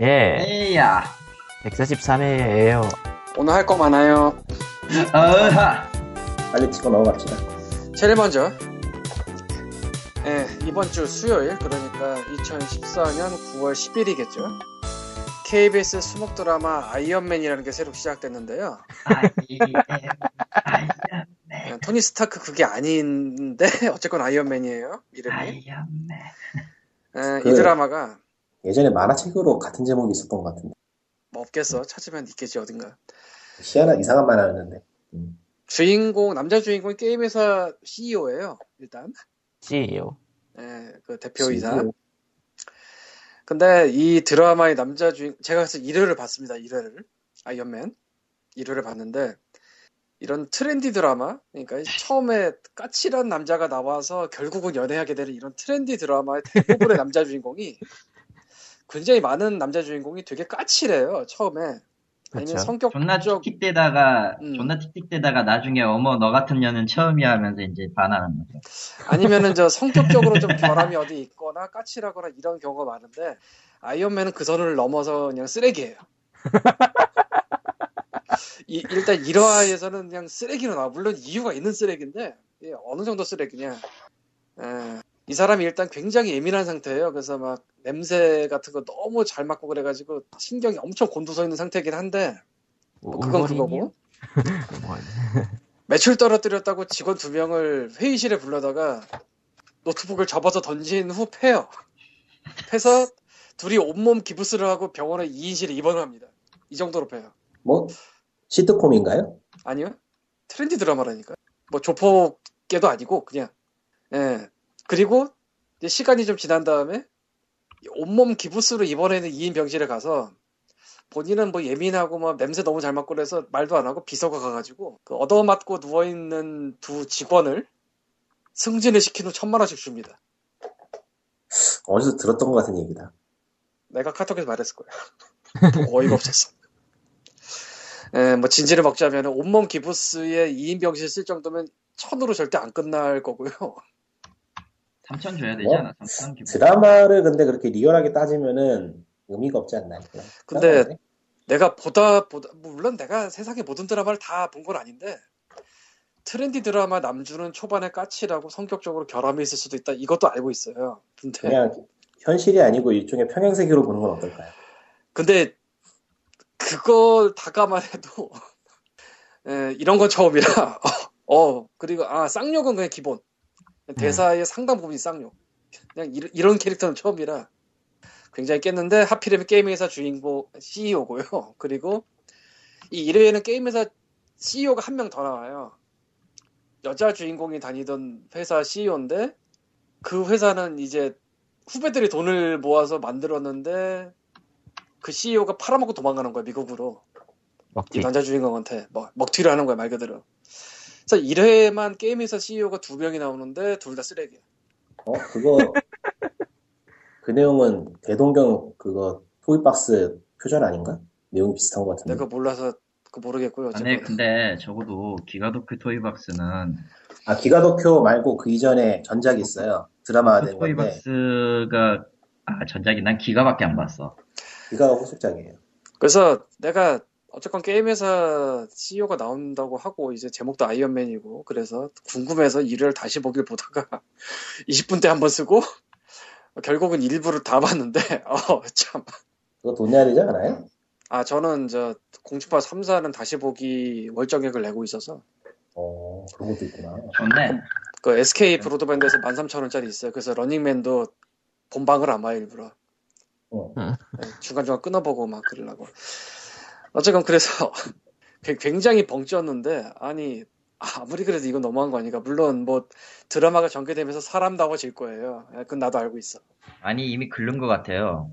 예, 에이야. 143회예요. 오늘 할 거 많아요. 어하. 빨리 치고 넘어갑시다. 제일 먼저, 예, 이번 주 수요일, 그러니까 2014년 9월 10일이겠죠. KBS 수목 드라마 아이언맨이라는 게 새로 시작됐는데요. 예, 토니 스타크 그게 아닌데, 어쨌건 아이언맨이에요, 이름이. 아이언맨. 예, 그- 이 드라마가, 예전에 만화책으로 같은 제목이 있었던 것 같은데. 뭐 없겠어. 찾으면 있겠지, 어딘가. 희한한, 이상한 만화였는데. 음. 주인공, 남자 주인공이 게임회사 CEO예요, 일단. CEO. 예, 그 대표이사. CEO. 근데 이 드라마의 남자 주인 제가 그래서 1회를 봤습니다. 1회를 아이언맨 1회를 봤는데 이런 트렌디 드라마 그러니까 처음에 까칠한 남자가 나와서 결국은 연애하게 되는 이런 트렌디 드라마의 대부분의 남자 주인공이 굉장히 많은 남자 주인공이 되게 까칠해요. 처음에 아니면 그쵸. 성격 존나 쪽 틱틱대다가, 음. 존나 틱틱대다가 나중에 어머, 너 같은 년은 처음이야 하면서 이제 반하는 거죠. 아니면은 저 성격적으로 좀 결함이 어디 있거나 까칠하거나 이런 경우가 많은데 아이언맨은 그 선을 넘어서 그냥 쓰레기예요. 이- 일단 1화에서는 그냥 쓰레기로 나와. 물론 이유가 있는 쓰레기인데 예, 어느 정도 쓰레기냐. 예, 이 사람이 일단 굉장히 예민한 상태예요. 그래서 막 냄새 같은 거 너무 잘 맡고 그래가지고 신경이 엄청 곤두서 있는 상태이긴 한데 뭐 그건 그거고. 뭐, 매출 떨어뜨렸다고 직원 두 명을 회의실에 불러다가 노트북을 접어서 던진 후 패요. 패서 둘이 온몸 기부스를 하고 병원에 2인실에 입원을 합니다. 이 정도로 패요. 뭐, 시트콤인가요? 아니요? 트렌디 드라마라니까. 뭐 조폭계도 아니고 그냥. 예. 그리고 이제 시간이 좀 지난 다음에 이 온몸 기부스로 있는 2인 병실에 가서 본인은 뭐 예민하고 막 냄새 너무 잘 맡고 그래서 말도 안 하고 비서가 가가지고 그 얻어맞고 누워있는 두 직원을 승진을 시킨 후 천만 원씩 줍니다. 어디서 들었던 것 같은 얘기다. 내가 카톡에서 말했을 거야. 어이가 없었어. 예, 뭐 진지를 먹자면 온몸 기부스에 2인 병실 쓸 정도면 천으로 절대 안 끝날 거고요. 3천 줘야 되지 뭐? 않아? 3천 기본. 드라마를 근데 그렇게 리얼하게 따지면은 의미가 없지 않나. 근데. 내가 보다 보다 물론 내가 세상의 모든 드라마를 다 본 건 아닌데 트렌디 드라마 남주는 초반에 까칠하고 성격적으로 결함이 있을 수도 있다. 이것도 알고 있어요. 근데 그냥 현실이 아니고 일종의 평행세계로 보는 건 어떨까요? 근데 그걸 다 감안해도 에, 이런 건 처음이라 어, 어, 그리고 아 쌍욕은 그냥 기본 대사의 상당 부분이 쌍욕. 그냥 이런, 이런 캐릭터는 처음이라 굉장히 깼는데 하필이면 게임회사 주인공 CEO고요. 그리고 이 1회에는 게임회사 CEO가 한 명 더 나와요. 여자 주인공이 다니던 회사 CEO인데 그 회사는 이제 후배들이 돈을 모아서 만들었는데 그 CEO가 팔아먹고 도망가는 거야 미국으로. 이 먹튀. 남자 주인공한테. 뭐, 먹튀를 하는 거야 말 그대로 그래서 1회만 게임에서 CEO가 두 명이 나오는데 둘 다 쓰레기야 어, 그거, 그 내용은 대동경 그거 토이박스 표절 아닌가? 내용이 비슷한 것 같은데. 내가 몰라서 그 모르겠고요 아니, 어쨌든 근데 적어도 기가도크 토이박스는 아, 기가도쿄 말고 그 이전에 전작이 있어요. 드라마가 된 건데, 토이박스가 아 전작이 난 기가밖에 안 봤어. 기가가 후속작이에요. 그래서 내가 어쨌건 게임회사 CEO가 나온다고 하고 이제 제목도 아이언맨이고 그래서 궁금해서 1회를 다시 보길 보다가 20분 때 한 번 쓰고 결국은 일부를 다 봤는데 어참 그거 돈 내야 되지 않아요? 아 저는 저 공주파 3사는 다시 보기 월정액을 내고 있어서 어, 그런 것도 있구나. 좋네. 그 SK 브로드밴드에서 13,000원짜리 있어요. 그래서 러닝맨도 본방을 안 봐요, 일부러. 어. 네, 중간중간 끊어보고 막 그러려고. 어쨌건 그래서 굉장히 벙쪘는데, 아니, 아무리 그래도 이건 너무한 거 아닌가. 물론 뭐 드라마가 전개되면서 사람다워질 거예요. 예, 그건 나도 알고 있어. 아니 이미 긁는 것 같아요.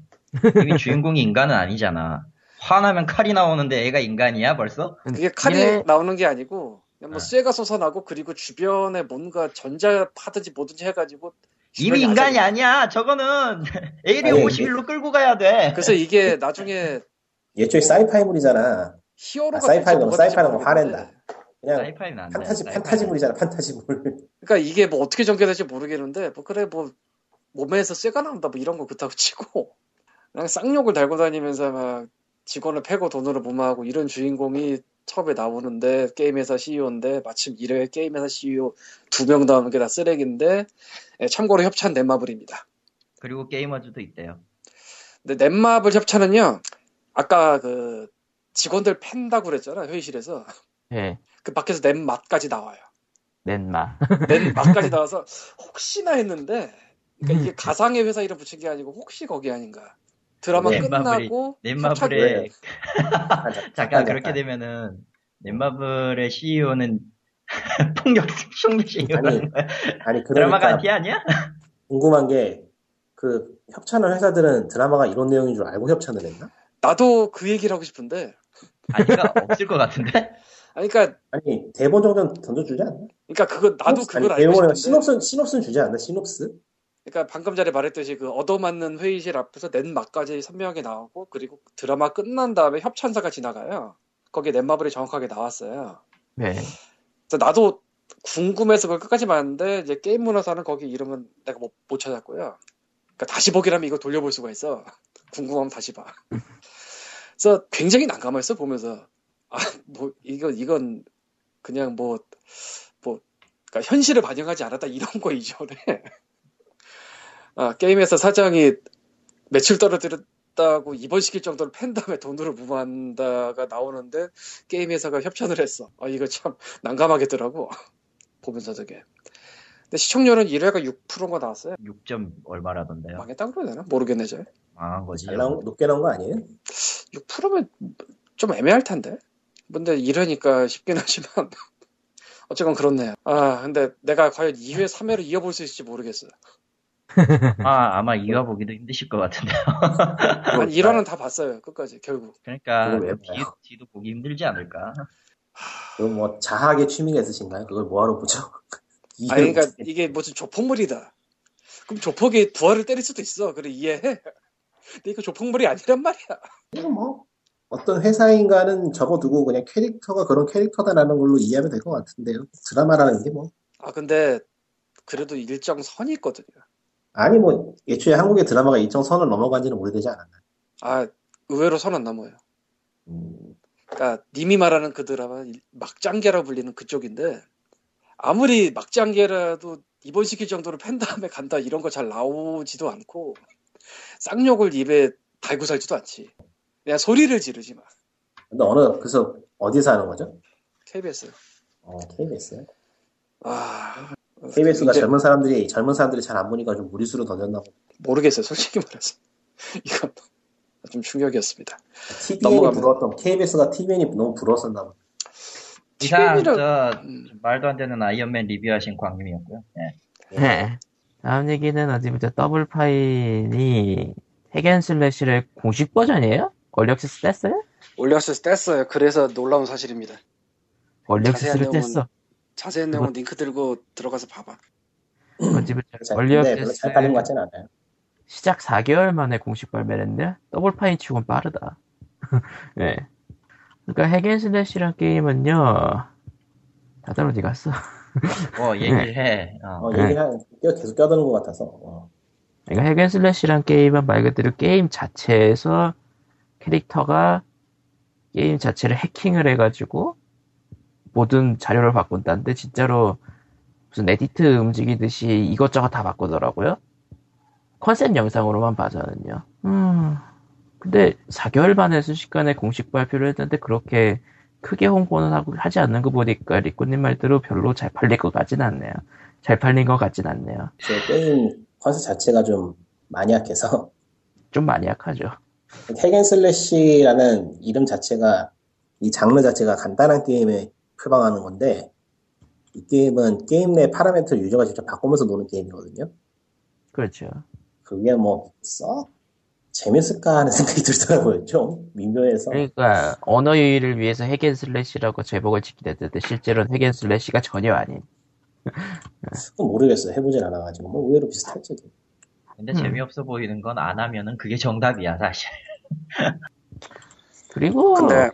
이미 주인공이 인간은 아니잖아. 화나면 칼이 나오는데 애가 인간이야 벌써? 그게 칼이 예. 나오는 게 아니고, 그냥 뭐 네. 쇠가 솟아나고, 그리고 주변에 뭔가 전자 파든지 뭐든지 해가지고, 이미 인간이 아니야. 저거는 AD 아니, 51로 끌고 가야 돼. 그래서 이게 나중에 예초에 사이파이물이잖아. 히어로가 아, 사이파이는 사이파이는. 화낸다. 그냥 사이파이는 안 돼. 판타지, 사이파이는 판타지물이잖아, 판타지물. 그러니까 이게 뭐 어떻게 전개될지 모르겠는데 뭐 그래 뭐 몸에서 쇠가 나온다 뭐 이런 거 그렇다고 치고 그냥 쌍욕을 달고 다니면서 막 직원을 패고 돈으로 무마하고 이런 주인공이 처음에 나오는데 게임회사 CEO인데 마침 이래 게임회사 CEO 두 명 나오는 게 다 쓰레기인데 예, 참고로 협찬 넷마블입니다. 그리고 게이머즈도 있대요. 근데 넷마블 협찬은요 아까 그 직원들 팬다고 그랬잖아 회의실에서 예. 그 밖에서 넷맛까지 나와요. 넷마. 넷맛까지 나와서 혹시나 했는데 그러니까 음. 이게 가상의 회사 이름 붙인 게 아니고 혹시 거기 아닌가. 드라마 네. 끝나고 협찬- 넷마블의 잠깐, 그렇게 되면은 넷마블의 CEO는 폭력 CEO라는 거야. 아니 드라마가 그러니까 안티 아니야? 궁금한 게 그 협찬을 회사들은 드라마가 이런 내용인 줄 알고 협찬을 했나? 나도 그 얘기를 하고 싶은데 아니가 없을 것 같은데? 아니 그러니까 아니 대본 정도는 던져주지 않나? 그러니까 그거 나도 시놉스- 그걸 아니, 알고 싶은데 시놉스 시놉스는 주지 않나? 시놉스? 그러니까 방금 전에 말했듯이 그 얻어맞는 회의실 앞에서 넷맛까지 선명하게 나오고 그리고 드라마 끝난 다음에 협찬사가 지나가요. 거기에 넷마블이 정확하게 나왔어요. 네. 그래서 나도 궁금해서 그걸 끝까지 봤는데 이제 게임 문화사는 거기 이름은 내가 못, 못 찾았고요. 그러니까 다시 보기라면 이거 돌려볼 수가 있어. 궁금하면 다시 봐. 그래서 굉장히 난감했어 보면서 아 뭐 이건 이건 그냥 뭐뭐 그러니까 현실을 반영하지 않았다 이런 거 이전에 아 게임에서 사장이 매출 떨어뜨렸다고 입원시킬 정도로 팬 다음에 돈으로 무마한다가 나오는데 게임 회사가 협찬을 했어. 아 이거 참 난감하겠더라고 보면서 되게. 근데 시청률은 1회가 6%가 나왔어요. 6점 얼마라던데요? 망했다 그래야 되나? 모르겠네 저. 망한 거지. 잘 나온 높게 나온 거 아니에요? 6%면 좀 애매할 텐데. 근데 1회니까 쉽긴 하지만 어쨌건 그렇네요. 아 근데 내가 과연 2회, 3회를 이어볼 수 있을지 모르겠어요. 아, 아마 이어 보기도 힘드실 것 같은데요. 한 1화는 다 봤어요 끝까지 결국. 그러니까 뒤? 뒤도 보기 힘들지 않을까? 그럼 뭐 자학의 취미가 있으신가요? 그걸 뭐하러 보죠? 아니 이해를 그러니까. 이게 무슨 조폭물이다. 그럼 조폭이 부활을 때릴 수도 있어. 그래 이해해. 근데 이거 조폭물이 아니란 말이야. 그냥 뭐 어떤 회사인가는 접어두고 그냥 캐릭터가 그런 캐릭터다라는 걸로 이해하면 될 것 같은데요. 드라마라는 게 뭐. 아 근데 그래도 일정 선이 있거든요. 아니 뭐 애초에 한국의 드라마가 일정 선을 넘어간 지는 오래되지 않았나. 아 의외로 선 안 넘어요. 음, 그러니까 님이 말하는 그 드라마 막장계라 불리는 그쪽인데 아무리 막장계라도 입원시킬 정도로 팬 다음에 간다 이런 거 잘 나오지도 않고 쌍욕을 입에 달고 살지도 않지. 그냥 소리를 지르지 마. 근데 어느 그래서 어디서 하는 거죠? KBS. 어, KBS. 아 KBS가 이제 젊은 사람들이 젊은 사람들이 잘 안 보니까 좀 무리수로 던졌나 보다. 모르겠어요. 솔직히 말해서 이건 좀 충격이었습니다. TVN이. 부러웠던 KBS가 TVN이 너무 부러웠었나 보다. 이상 TVN이라 저 음. 말도 안 되는 아이언맨 리뷰하신 광님이었고요. 네. 네. 다음 얘기는 어디부터 더블 파인이 핵앤슬래시의 공식 버전이에요? Early Access 뗐어요? 때 뗐어요. 그래서 놀라운 사실입니다. Early Access를 뗐어. 자세한 내용은 링크 들고 들어가서 봐봐. Early Access 잘 팔린 것 같지는 않아요. 시작 4개월 만에 공식 발매를 했는데 Double Fine 치곤 빠르다. 네. 그러니까 Hack 'n' Slash란 게임은요. 다들 어디 갔어? 뭐 얘기를 해. 어. 어, 네. 얘기한 계속 껴드는 것 같아서. 어. 그러니까 Hack 'n' Slash란 게임은 말 그대로 게임 자체에서 캐릭터가 게임 자체를 해킹을 해가지고 모든 자료를 바꾼다는데 진짜로 무슨 edit 움직이듯이 이것저것 다 바꾸더라고요. 컨셉 영상으로만 봐서는요. 음. 근데 4개월 만에 순식간에 공식 발표를 했는데 그렇게 크게 홍보는 하고 하지 않는 거 보니까 리꾸님 말대로 별로 잘 팔릴 것 같진 않네요. 잘 팔린 것 같진 않네요. 제 게임 컨셉 자체가 좀 마니악해서 좀 많이 약하죠. hack and slash라는 이름 자체가 이 장르 자체가 간단한 게임에 표방하는 건데 이 게임은 게임 내 파라미터를 유저가 직접 바꾸면서 노는 게임이거든요. 그렇죠. 그게 뭐 썩 재밌을까 하는 생각이 들더라고요. 좀 미묘해서 그러니까 언어 유희를 위해서 Hack 'n' Slash라고 제목을 짓게 됐는데 실제로는 hack and slash가 전혀 아닌. 그건 모르겠어요. 해보진 않아가지고 뭐 의외로 비슷할지도. 근데 음. 재미없어 보이는 건 안 하면은 그게 정답이야 사실. 그리고 근데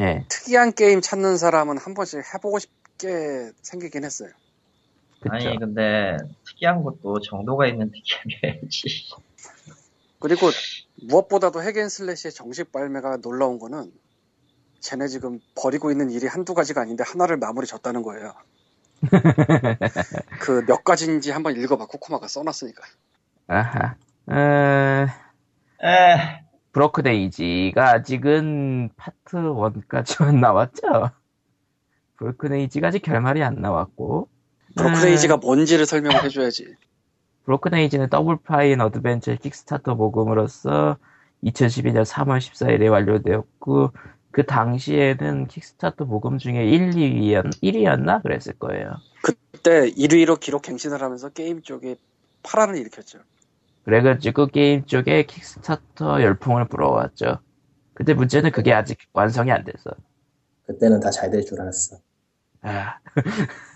예, 특이한 게임 찾는 사람은 한 번씩 해보고 싶게 생기긴 했어요. 그쵸. 아니 근데 특이한 것도 정도가 있는 특이하게 해야지. 그리고 무엇보다도 Hack 'n' Slash의 정식 발매가 놀라운 거는 쟤네 지금 벌이고 있는 일이 한두 가지가 아닌데 하나를 마무리 졌다는 거예요. 그 몇 가지인지 한번 읽어봐 코코마가 써놨으니까. 아하. 에, 에, Broken Age가 아직은 파트 1까지만 나왔죠? Broken Age가 아직 결말이 안 나왔고. Broken Age가 뭔지를 설명을 해줘야지. Broken Age는 Double Fine Adventure Kickstarter 모금으로써 2012년 3월 14일에 완료되었고, 그 당시에는 Kickstarter 모금 중에 1, 2위였, 1위였나? 그랬을 거예요. 그때 1위로 기록 갱신을 하면서 게임 쪽에 파란을 일으켰죠. 그래가지고 게임 쪽에 Kickstarter 열풍을 불어왔죠. 근데 문제는 그게 아직 완성이 안 됐어. 그때는 다 잘 될 줄 알았어. 아.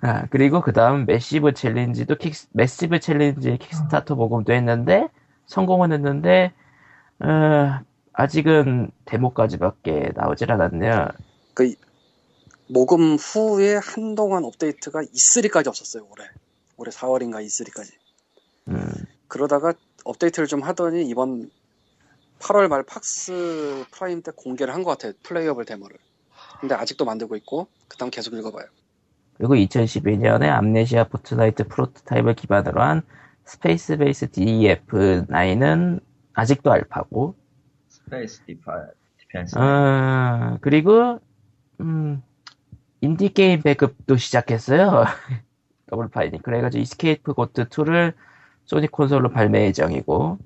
아, 그리고 그 다음 Massive Chalice도 킥, Massive Chalice Kickstarter 모금도 했는데, 성공은 했는데, 어, 아직은 데모까지밖에 나오질 않았네요. 그 모금 후에 한동안 업데이트가 E3까지 없었어요 올해. 올해 4월인가 E3까지. 음, 그러다가 업데이트를 좀 하더니 이번 8월 말 PAX Prime 때 공개를 한 것 같아요. playable 데모를. 근데 아직도 만들고 있고 그 다음 계속 읽어봐요. 그리고 2012년에 Amnesia Fortnight 프로토타입을 기반으로 한 Spacebase DF-9은 아직도 알파고, Space 디파, 디펜스. 어, 그리고, 음, 인디게임 배급도 시작했어요. Double Fine이. 그래가지고 Escape Goat 2를 소니 콘솔로 발매 예정이고,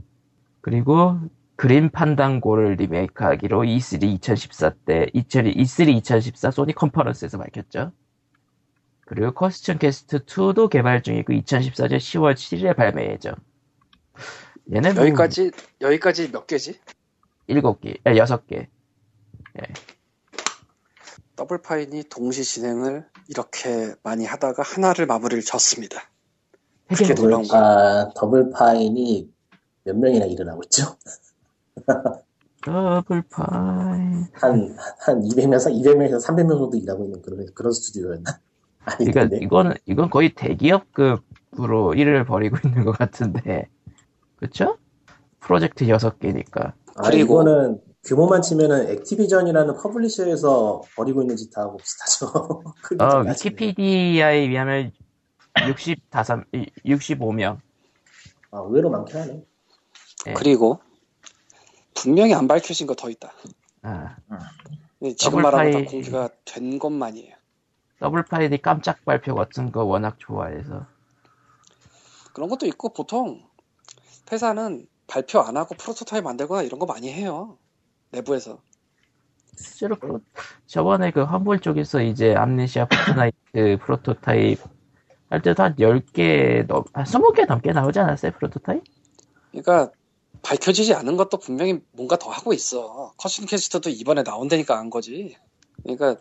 그리고 Grim Fandango를 리메이크하기로 E3 2014 때, E3 2014 소니 컨퍼런스에서 밝혔죠. 그리고 Costume Quest 2도 개발 중이고 2014년 10월 7일에 발매 예정. 얘는 뭐 여기까지 여기까지 몇 개지? 7개, 아, 6개. Double Fine이 동시 진행을 이렇게 많이 하다가 하나를 마무리를 졌습니다. 그게 놀라운 거. 더블파, Double Fine이 몇 명이나 일을 하고 있죠? Double Fine. 한, 한 200명에서, 200명에서 300명 정도 일하고 있는 그런, 그런 스튜디오였나? 아니, 그러니까 근데, 이거는 이건 거의 대기업급으로 일을 벌이고 있는 것 같은데, 그렇죠? 프로젝트 6개니까. 아, 그리고- 이거는 규모만 치면은 액티비전이라는 publisher에서 벌이고 있는 짓하고 비슷하죠. 크게 어. 위키피디아에 비하면 65, 65명. 아, 의외로 많긴 하네. 예. 그리고 분명히 안 밝혀진 거 더 있다. 아, 근데 지금 말하는 다 공개가 된 것만이에요. 더블 파인이 깜짝 발표 같은 거 워낙 좋아해서. 그런 것도 있고 보통 회사는 발표 안 하고 프로토타입 만들거나 이런 거 많이 해요. 내부에서. 실제로 프로, 저번에 그 험블 쪽에서 이제 암네시아 포트나이트 프로토타입 할 때도 한 10개 넘, 한 20개 넘게 나오지 않았어요, 프로토타입? 그러니까 밝혀지지 않은 것도 분명히 뭔가 더 하고 있어. 코스튬 퀘스트도 이번에 나온다니까 안 거지. 그러니까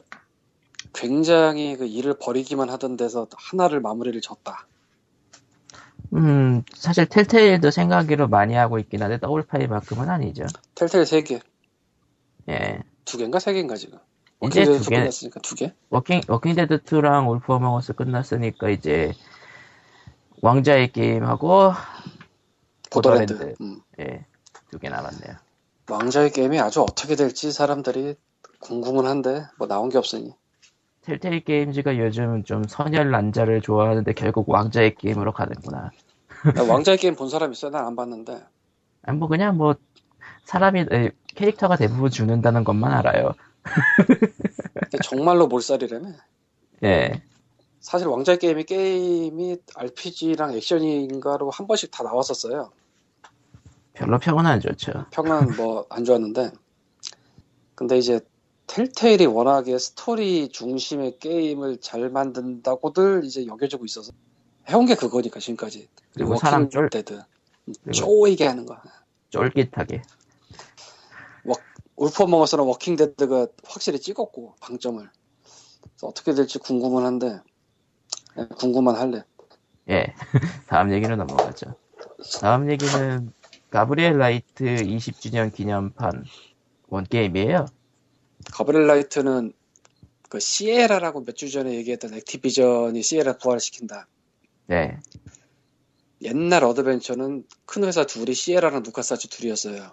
굉장히 그 일을 벌이기만 하던 데서 하나를 마무리를 졌다. 음, 사실 텔테일도 생각으로 많이 하고 있긴 한데 더블파인만큼은 아니죠. 텔테일 3개. 예. 두 개인가 세 개인가 지금. 이제 두 개, 끝났으니까 두 개. 워킹, 워킹데드 2랑 울프 어몽 어스 끝났으니까 이제 왕좌의 게임하고 보더랜드. 보더랜드. 음. 예, 두 개 남았네요. 왕좌의 게임이 아주 어떻게 될지 사람들이 궁금은 한데 뭐 나온 게 없으니. 텔테일 게임즈가 요즘 좀 선혈 낭자를 좋아하는데 결국 왕좌의 게임으로 가는구나. 나 왕자의 게임 본 사람 있어요? 난안 봤는데. 아니, 뭐 그냥 뭐 사람이 에, 캐릭터가 대부분 죽는다는 것만 알아요. 정말로 몰살이라며. 예. 사실 왕자의 게임이 게임이 RPG랑 액션인가로 한 번씩 다 나왔었어요. 별로 평은 안 좋죠. 평은 뭐 안 좋았는데. 근데 이제 텔테일이 워낙에 스토리 중심의 게임을 잘 만든다고들 이제 여겨지고 있어서 해온 게 그거니까 지금까지. 그리고 사람 쫄, 그리고 쪼이게 하는 거야. 쫄깃하게. 울프어몽어스는 워킹데드가 확실히 찍었고 방점을 어떻게 될지 궁금은 한데 예, 궁금만 할래 예. 다음 얘기로 넘어가죠. 다음 얘기는 가브리엘 나이트 20주년 기념판 원게임이에요. 가브리엘 나이트는 그 시에라라고 몇 주 전에 얘기했던 액티비전이 시에라 부활시킨다 네. 옛날 어드벤처는 큰 회사 둘이 시에라랑 루카스아츠 둘이었어요.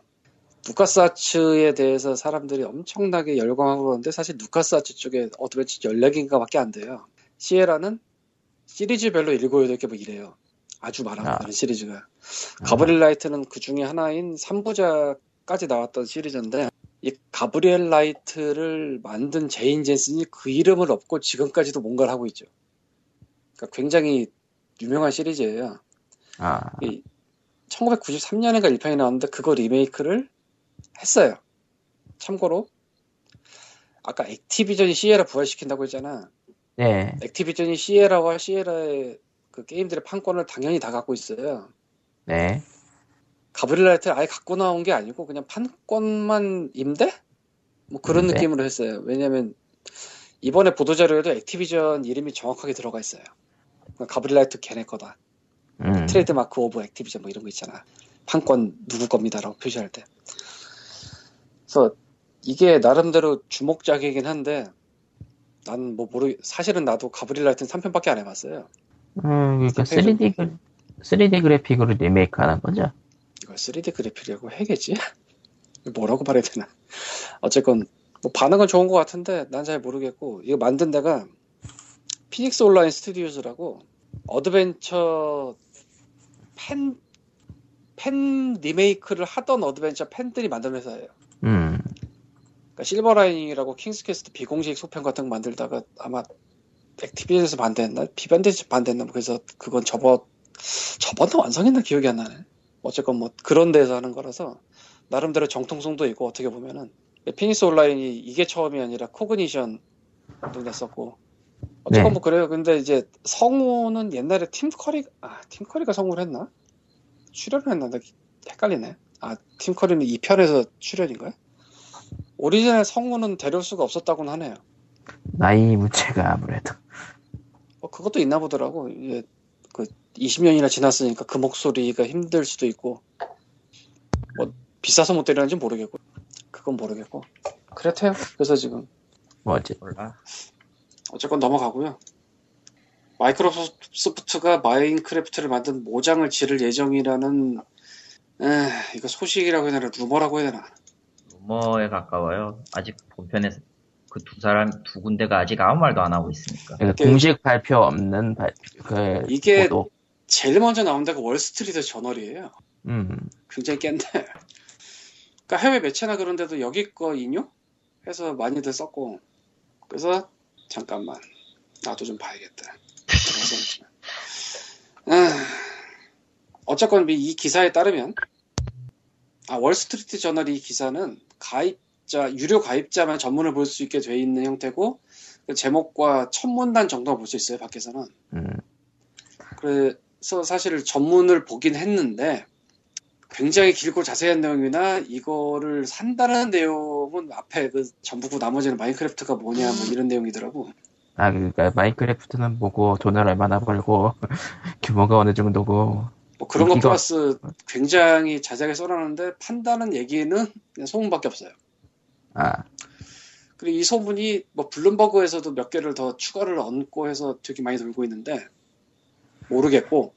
루카스아츠에 대해서 사람들이 엄청나게 열광하고 그러는데 사실 루카스아츠 쪽에 어드벤처 14개인가 밖에 안 돼요. 시에라는 시리즈별로 7, 8개 뭐 이래요. 아주 많아, 아. 그런 시리즈가. 가브리엘 나이트는 그 중에 하나인 3부작까지 나왔던 시리즈인데, 이 가브리엘 나이트를 만든 제인 젠슨이 그 이름을 얻고 지금까지도 뭔가를 하고 있죠. 그러니까 굉장히 유명한 시리즈예요. 아, 이 1993년인가 1편이 나왔는데 그거 리메이크를 했어요. 참고로 아까 액티비전이 시에라 부활시킨다고 했잖아. 네. 액티비전이 시에라와 시에라의 그 게임들의 판권을 당연히 다 갖고 있어요. 네. 가브리엘 나이트를 아예 갖고 나온 게 아니고 그냥 판권만 임대? 뭐 그런 임대? 느낌으로 했어요. 왜냐면 이번에 보도자료에도 액티비전 이름이 정확하게 들어가 있어요. 그러니까 가브리엘 나이트 걔네 거다. 음. trademark of 액티비전 뭐 이런 거 있잖아. 판권 누구 겁니다라고 표시할 때. 그래서 이게 나름대로 주목작이긴 한데 난 뭐 모르 사실은 나도 가브리엘 나이트는 3편밖에 안 해봤어요. 음, 그러니까 스페셜. 3D, 그, 3D 그래픽으로 리메이크 하는 거죠? 이걸 3D 그래픽이라고 해야겠지? 뭐라고 말해야 되나? 어쨌건 뭐 반응은 좋은 것 같은데 난 잘 모르겠고 이거 만든 데가 피닉스 온라인 스튜디오즈라고 어드벤처 팬, 팬 리메이크를 하던 어드벤처 팬들이 만든 회사예요. 음. 그러니까 실버라이닝이라고 킹스퀘스트 비공식 속편 같은 거 만들다가 아마 액티비전에서 반대했나? 비벤디에서 반대했나? 뭐 그래서 그건 접어 접었나 완성했나 기억이 안 나네. 어쨌건 뭐 그런 데서 하는 거라서 나름대로 정통성도 있고 어떻게 보면은 피닉스 온라인이 이게 처음이 아니라 코그니션도 냈었고 어쨌건 네. 뭐 그래요. 근데 이제 성우는 옛날에 팀 커리 아 팀 커리가 성우를 했나? 출연을 했나? 나 헷갈리네. 아 팀 커리는 2편에서 출연인가요? 오리지널 성우는 데려올 수가 없었다고는 하네요. 나이 문제가 아무래도. 뭐 그것도 있나 보더라고. 이게 그 20년이나 지났으니까 그 목소리가 힘들 수도 있고 뭐 비싸서 못 데리는지 모르겠고 그건 모르겠고 그렇대요. 그래서 지금 뭐, 어째, 몰라. 어쨌건 넘어가고요. 마이크로소프트가 마인크래프트를 만든 모장을 지를 예정이라는 에, 이거 소식이라고 해야 되나 루머라고 해야 되나 루머에 가까워요. 아직 본편에서 그 두 사람 두 군데가 아직 아무 말도 안 하고 있으니까. 그러니까 이게- 공식 발표 없는 발표, 그, 이게 보도. 제일 먼저 나온 데가 월스트리트 저널이에요. 음. 굉장히 깬데. 그러니까 해외 매체나 그런 데도 여기 거 인용? 해서 많이들 썼고. 그래서 잠깐만. 나도 좀 봐야겠다. 아, 어쨌건 이 기사에 따르면 아, 월스트리트 저널 이 기사는 가입자, 유료 가입자만 전문을 볼 수 있게 돼 있는 형태고 그 제목과 첫 문단 정도만 볼수 있어요, 밖에서는. 음. 그래 서 사실 전문을 보긴 했는데 굉장히 길고 자세한 내용이나 이거를 산다는 내용은 앞에 그 전부고 나머지는 마인크래프트가 뭐냐 뭐 이런 내용이더라고. 아, 그러니까 마인크래프트는 뭐고, 돈을 얼마나 벌고, 규모가 어느 정도고, 뭐 그런 거 이거- 플러스 굉장히 자세하게 써놨는데 판다는 얘기는 그냥 소문밖에 없어요. 아, 그리고 이 소문이 뭐 블룸버그에서도 몇 개를 더 추가를 얹고 해서 되게 많이 돌고 있는데 모르겠고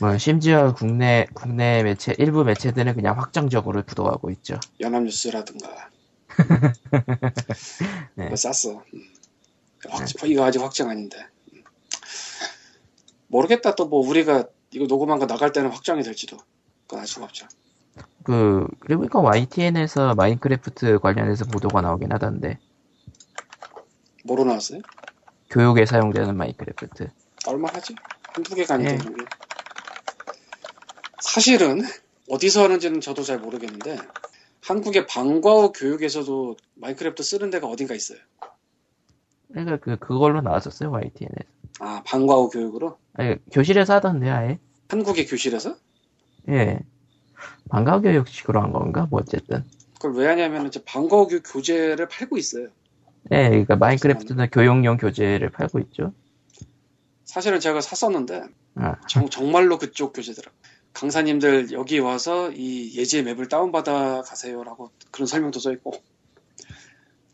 뭐, 심지어 국내, 국내 매체, 일부 매체들은 그냥 확정적으로 부도하고 있죠. 연합뉴스라든가 네. 그거 쌌어. 음. 확- 이거 아직 확정 아닌데. 음. 모르겠다. 또 뭐 우리가 이거 녹음한 거 나갈 때는 확정이 될지도. 그건 알 수가 없죠. 그, 그리고 보니까 YTN에서 마인크래프트 관련해서 보도가 나오긴 하던데, 뭐로 나왔어요? 교육에 사용되는 마인크래프트. 얼마하지? 한두 개가 아닌데 예. 이런 게. 사실은 어디서 하는지는 저도 잘 모르겠는데 한국의 방과후 교육에서도 마인크래프트 쓰는 데가 어딘가 있어요. 그러니까 그, 그걸로 나왔었어요, YTN에서. 아 방과후 교육으로 아니, 교실에서 하던데, 아예. 한국의 교실에서 예. 방과교육식으로 한 건가? 뭐, 어쨌든. 그걸 왜 하냐면 이제 방과후 교재를 팔고 있어요. 예, 그러니까 마인크래프트는 교육용 교재를 팔고 있죠. 사실은 제가 샀었는데 아, 정, 정말로 그쪽 교재더라. 강사님들 여기 와서 이 예지 맵을 다운받아 가세요라고 그런 설명도 써 있고.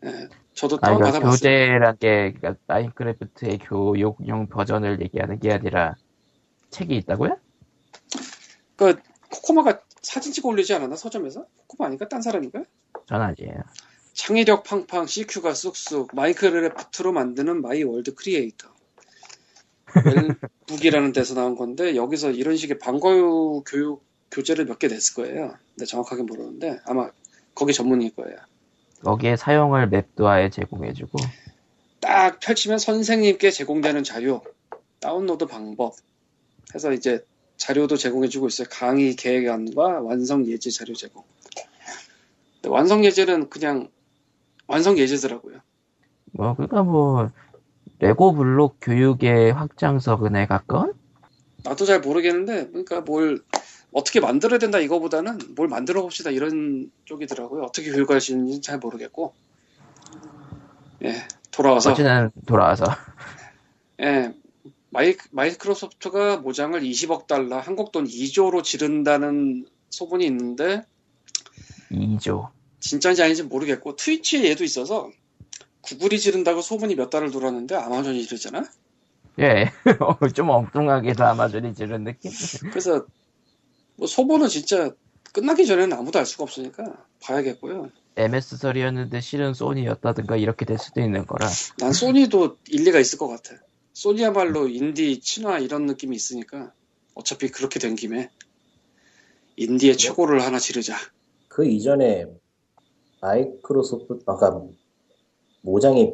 예, 저도 아, 그러니까 다운받아. 교재란 게, 그러니까 마인크래프트의 교육용 버전을 얘기하는 게 아니라 책이 있다고요? 그 코코마가 사진 찍어 올리지 않았나 서점에서? 코코마 아닌가? 딴 사람인가? 전 아니에요. 창의력 팡팡, CQ가 쑥쑥, 마인크래프트로 만드는 마이 월드 크리에이터. 웰북이라는 데서 나온 건데 여기서 이런 식의 방과후 교육 교재를 몇 개 냈을 거예요. 근데 정확하게 모르는데 아마 거기 전문일 거예요. 거기에 사용할 맵도 아예 제공해주고 딱 펼치면 선생님께 제공되는 자료, 다운로드 방법 해서 이제 자료도 제공해주고 있어요. 강의 계획안과 완성 예제 자료 제공. 완성 예제는 그냥 완성 예제더라고요. 뭐 그러니까 뭐 레고 블록 교육의 확장선에 가까운 나도 잘 모르겠는데, 그러니까 뭘 어떻게 만들어야 된다 이거보다는 뭘 만들어 봅시다 이런 쪽이더라고요. 어떻게 교육할 수 있는지 잘 모르겠고. 예, 돌아와서 어쨌든 돌아와서 예, 마이, 마이크로소프트가 모장을 20억 달러, 한국 돈 2조로 지른다는 소문이 있는데 2조 진짜인지 아닌지 모르겠고 트위치에 얘도 있어서 구글이 지른다고 소문이 몇 달을 돌았는데 아마존이 지르잖아. 예, 어, 좀 엉뚱하게도 아마존이 지른 느낌? 그래서 뭐 소문은 진짜 끝나기 전에는 아무도 알 수가 없으니까 봐야겠고요. MS 설이었는데 실은 소니였다든가 이렇게 될 수도 있는 거라. 난 소니도 일리가 있을 것 같아. 소니야말로 인디 친화 이런 느낌이 있으니까 어차피 그렇게 된 김에 인디의 최고를 하나 지르자. 그 이전에 마이크로소프트 아까 모장이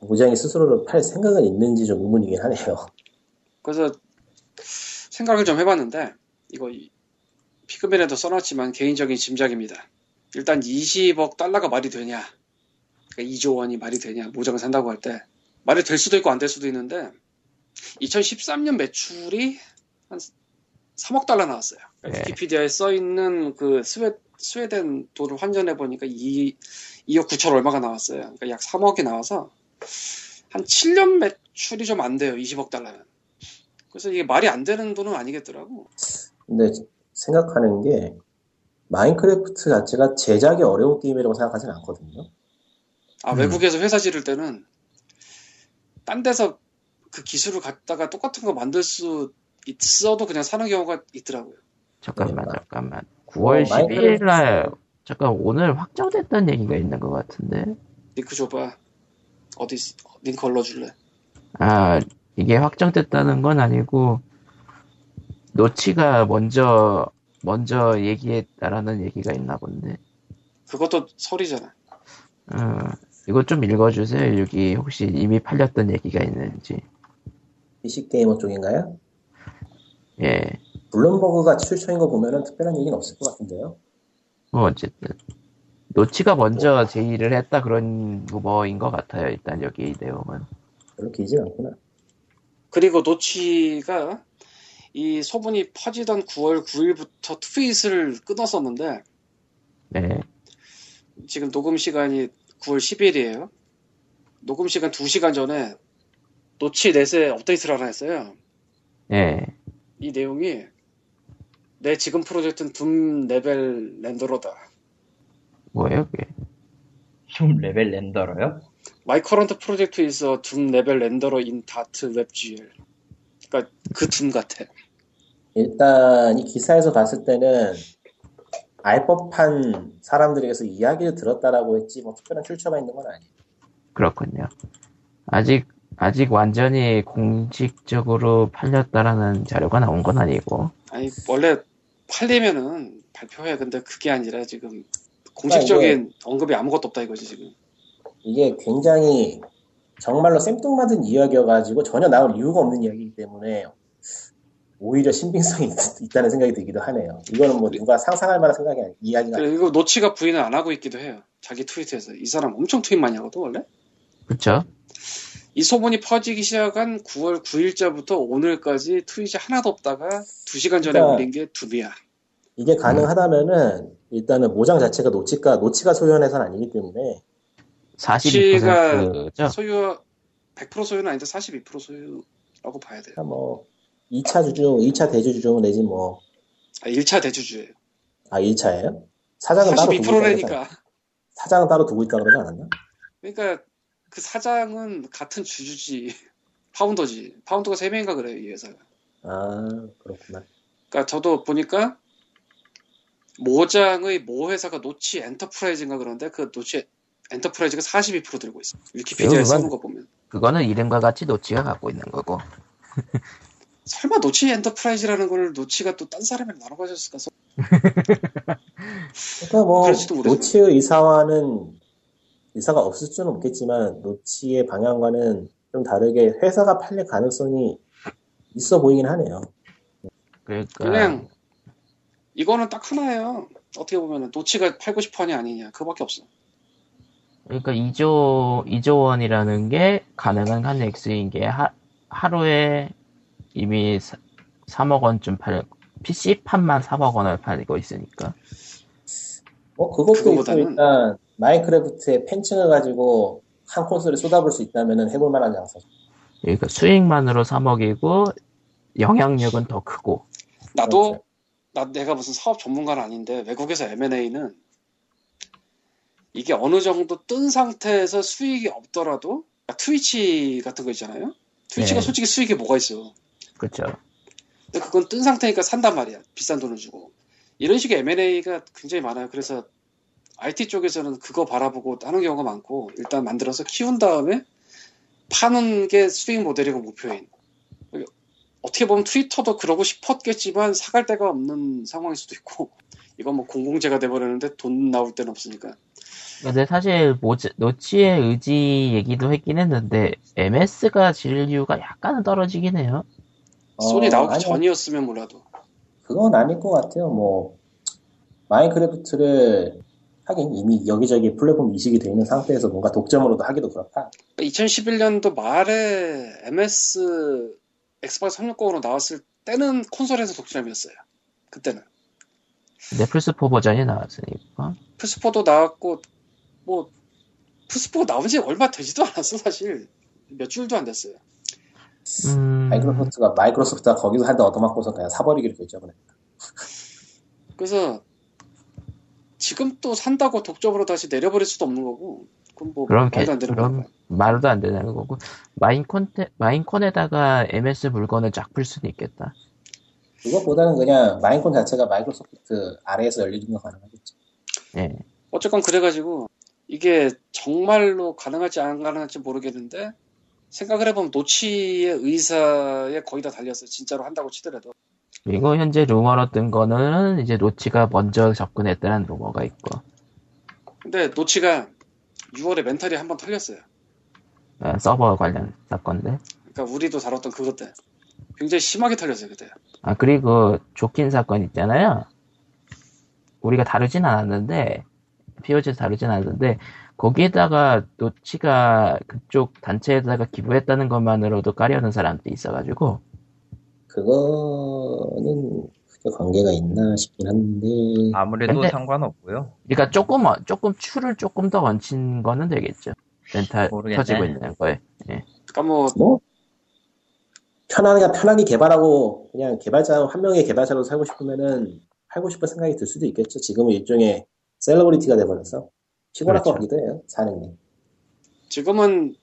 모장이 스스로를 팔 생각은 있는지 좀 의문이긴 하네요. 그래서 생각을 좀 해봤는데 이거 이- 피그맨에도 써놨지만 개인적인 짐작입니다. 일단 20억 달러가 말이 되냐? 그러니까 2조 원이 말이 되냐? 모장을 산다고 할 때 말이 될 수도 있고 안 될 수도 있는데 2013년 매출이 한 3억 달러 나왔어요. 네. 위키피디아에 써 있는 그 스웨 스웨덴 돈을 환전해 보니까 2, 2억 9천 얼마가 나왔어요. 그러니까 약 3억이 나와서 한 7년 매출이 좀 안 돼요. 20억 달러는. 그래서 이게 말이 안 되는 돈은 아니겠더라고. 근데 생각하는 게 마인크래프트 자체가 제작이 어려운 게임이라고 생각하진 않거든요. 아, 음. 외국에서 회사 지를 때는 딴 데서 그 기술을 갖다가 똑같은 거 만들 수 있어도 그냥 사는 경우가 있더라고요. 잠깐만, 그러니까. 잠깐만. 9월 어, 12일 날, 잠깐, 오늘 확정됐다는 얘기가 있는 것 같은데. 링크 줘봐. 어디 있- 링크 올려줄래? 아, 이게 확정됐다는 건 아니고, 노치가 먼저, 먼저 얘기했다라는 얘기가 있나 본데. 그것도 설이잖아. 어, 이거 좀 읽어주세요. 여기 혹시 이미 팔렸던 얘기가 있는지. PC Gamer 쪽인가요? 예. 블룸버그가 출처인 거 보면은 특별한 얘기는 없을 것 같은데요. 뭐, 어쨌든. 노치가 먼저 제의를 했다 그런 뭐인 것 같아요. 일단 여기 이 내용은. 별로 길진 않구나. 그리고 노치가 이 소문이 퍼지던 9월 9일부터 트윗을 끊었었는데 네. 지금 녹음 시간이 9월 10일이에요. 녹음 시간 2시간 전에 노치 넷에 업데이트를 하나 했어요. 예. 이 내용이 내 지금 프로젝트는 Doom level renderer다. 뭐예요, 그게? Doom level renderer요? My current project is a Doom level renderer in Dart WebGL. 그러니까 그 둠 같아. 일단 이 기사에서 봤을 때는 알 법한 사람들에게서 이야기를 들었다라고 했지 뭐 특별한 출처가 있는 건 아니에요. 그렇군요. 아직, 아직 완전히 공식적으로 팔렸다라는 자료가 나온 건 아니고. 아니 원래 팔리면은 발표해. 근데 그게 아니라 지금 공식적인 언급이 아무것도 없다 이거지 지금. 이게 굉장히 정말로 생뚱맞은 이야기여가지고 전혀 나올 이유가 없는 이야기이기 때문에 오히려 신빙성이 있, 다는 생각이 들기도 하네요. 이거는 뭐 누가 상상할 만한 생각이 아니, 이야기가 아니에요. 그리고 노치가 부인을 안 하고 있기도 해요. 자기 트위터에서 이 사람 엄청 트윗 많이 하거든 원래. 그쵸? 이 소문이 퍼지기 시작한 9월 9일자부터 오늘까지 트윗이 하나도 없다가 2시간 전에 그러니까 올린 게 둠이야. 이게 가능하다면은 일단은 모장 자체가 노치가 노치가 소유한 회사는 아니기 때문에 42%죠? 소유 100% 소유는 아닌데 42% 소유라고 봐야 돼요. 그러니까 뭐 2차 주주, 2차 대주주 내지 뭐 아, 1차 대주주예요. 아, 1차예요? 사장은 따로 두고 있다 그러지 않았나? 42%라니까. 사장은 따로 두고 있다 그러지 않았나? 그러니까 그 사장은 같은 주주지. founder지. founder가 3명인가 그래요, 이 회사가. 아, 그렇구나. 그러니까 저도 보니까 모장의 모 회사가 노치 엔터프라이즈인가 그런데 그 노치 엔터프라이즈가 42% 들고 있어. 위키피디아에 쓰는 거 보면. 그거는 이름과 같이 노치가 갖고 있는 거고. 설마 노치 엔터프라이즈라는 걸 노치가 또 딴 사람이랑 나눠 가졌을까? 그러니까 뭐. 노치의 의사와는 의사가 없을 수는 없겠지만 노치의 방향과는 좀 다르게 회사가 팔릴 가능성이 있어 보이긴 하네요. 그러니까 그냥 이거는 딱 하나예요. 어떻게 보면은 노치가 팔고 싶어 하냐 아니냐 그밖에 없어. 그러니까 2조 2조 원이라는 게 가능한 한 액수인 게 하, 하루에 이미 3억 원쯤 팔 PC판만 3억 원을 팔고 있으니까 뭐 그것도 있고 일단 마인크래프트의 팬층을 가지고 한 콘솔에 쏟아볼 수 있다면 해볼 만한 장사. 그러니까 수익만으로 3억이고 영향력은 더 크고 나도 그렇죠. 나 내가 무슨 사업 전문가는 아닌데 외국에서 M&A는 이게 어느 정도 뜬 상태에서 수익이 없더라도 트위치 같은 거 있잖아요. 트위치가 네. 솔직히 수익이 뭐가 있어. 그렇죠. 근데 그건 뜬 상태니까 산단 말이야. 비싼 돈을 주고. 이런 식의 M&A가 굉장히 많아요. 그래서 IT 쪽에서는 그거 바라보고 하는 경우가 많고 일단 만들어서 키운 다음에 파는 게 수익 모델이고 목표인. 어떻게 보면 트위터도 그러고 싶었겠지만 사갈 데가 없는 상황일 수도 있고 이건 뭐 공공재가 돼버렸는데 돈 나올 데는 없으니까 근데 사실 모즈- 노치의 의지 얘기도 했긴 했는데 MS가 질 이유가 약간은 떨어지긴 해요. 손이 어, 나오기 아니, 전이었으면 몰라도 그건 아닐 것 같아요. 뭐 마인크래프트를 하긴 이미 여기저기 플랫폼 이식이 돼 있는 상태에서 뭔가 독점으로도 하기도 그렇다. 2011년도 말에 MS 엑스박스 360으로 나왔을 때는 콘솔에서 독점이었어요 그때는 근데 플스4 버전이 나왔으니까. 플스4도 나왔고 뭐 플스4 나온 지 얼마 되지도 않았어 사실 몇 주도 안 됐어요 음, 마이크로소프트가 마이크로소프트가 거기서 한대 얻어맞고서 그냥 사버리기로 결정을 했다. 그래서 지금 또 산다고 독점으로 다시 내려버릴 수도 없는 거고 그건 뭐 그럼 말도 개- 안 되는 그럼 말도 안 되는 거고 마인콘 마인콘에다가 MS 물건을 쫙 풀 수는 있겠다. 그것보다는 그냥 마인콘 자체가 마이크로소프트 아래에서 열리는 거 가능하겠죠. 예. 어쨌건 그래가지고 이게 정말로 가능할지 안 가능할지 모르겠는데 생각을 해보면 노치의 의사에 거의 다 달렸어요 진짜로 한다고 치더라도 그리고 현재 루머로 뜬 거는 이제 노치가 먼저 접근했다는 루머가 있고 근데 노치가 6월에 멘탈이 한 번 털렸어요 어, 서버 관련 사건들. 그러니까 우리도 다뤘던 그것 때 굉장히 심하게 털렸어요 그때 아 그리고 조 퀸 사건 있잖아요. 우리가 다루진 않았는데 POG에서 다루진 않았는데 거기에다가 노치가 그쪽 단체에다가 기부했다는 것만으로도 까려는 사람도 있어가지고 그거는 크게 관계가 있나 싶긴 한데 아무래도 근데- 상관없고요. 그러니까 조금 어- 조금 추를 조금 더 얹힌 거는 되겠죠. 멘탈 모르겠네. 터지고 있는 거에. 그러니까 뭐 뭐 편하게 편하게 개발하고 그냥 개발자 한 명의 개발자로 살고 싶으면은 팔고 싶은 생각이 들 수도 있겠죠. 지금은 일종의 celebrity가 돼버려서 피곤할 것 그렇죠. 같기도 해요. 사는 게. 지금은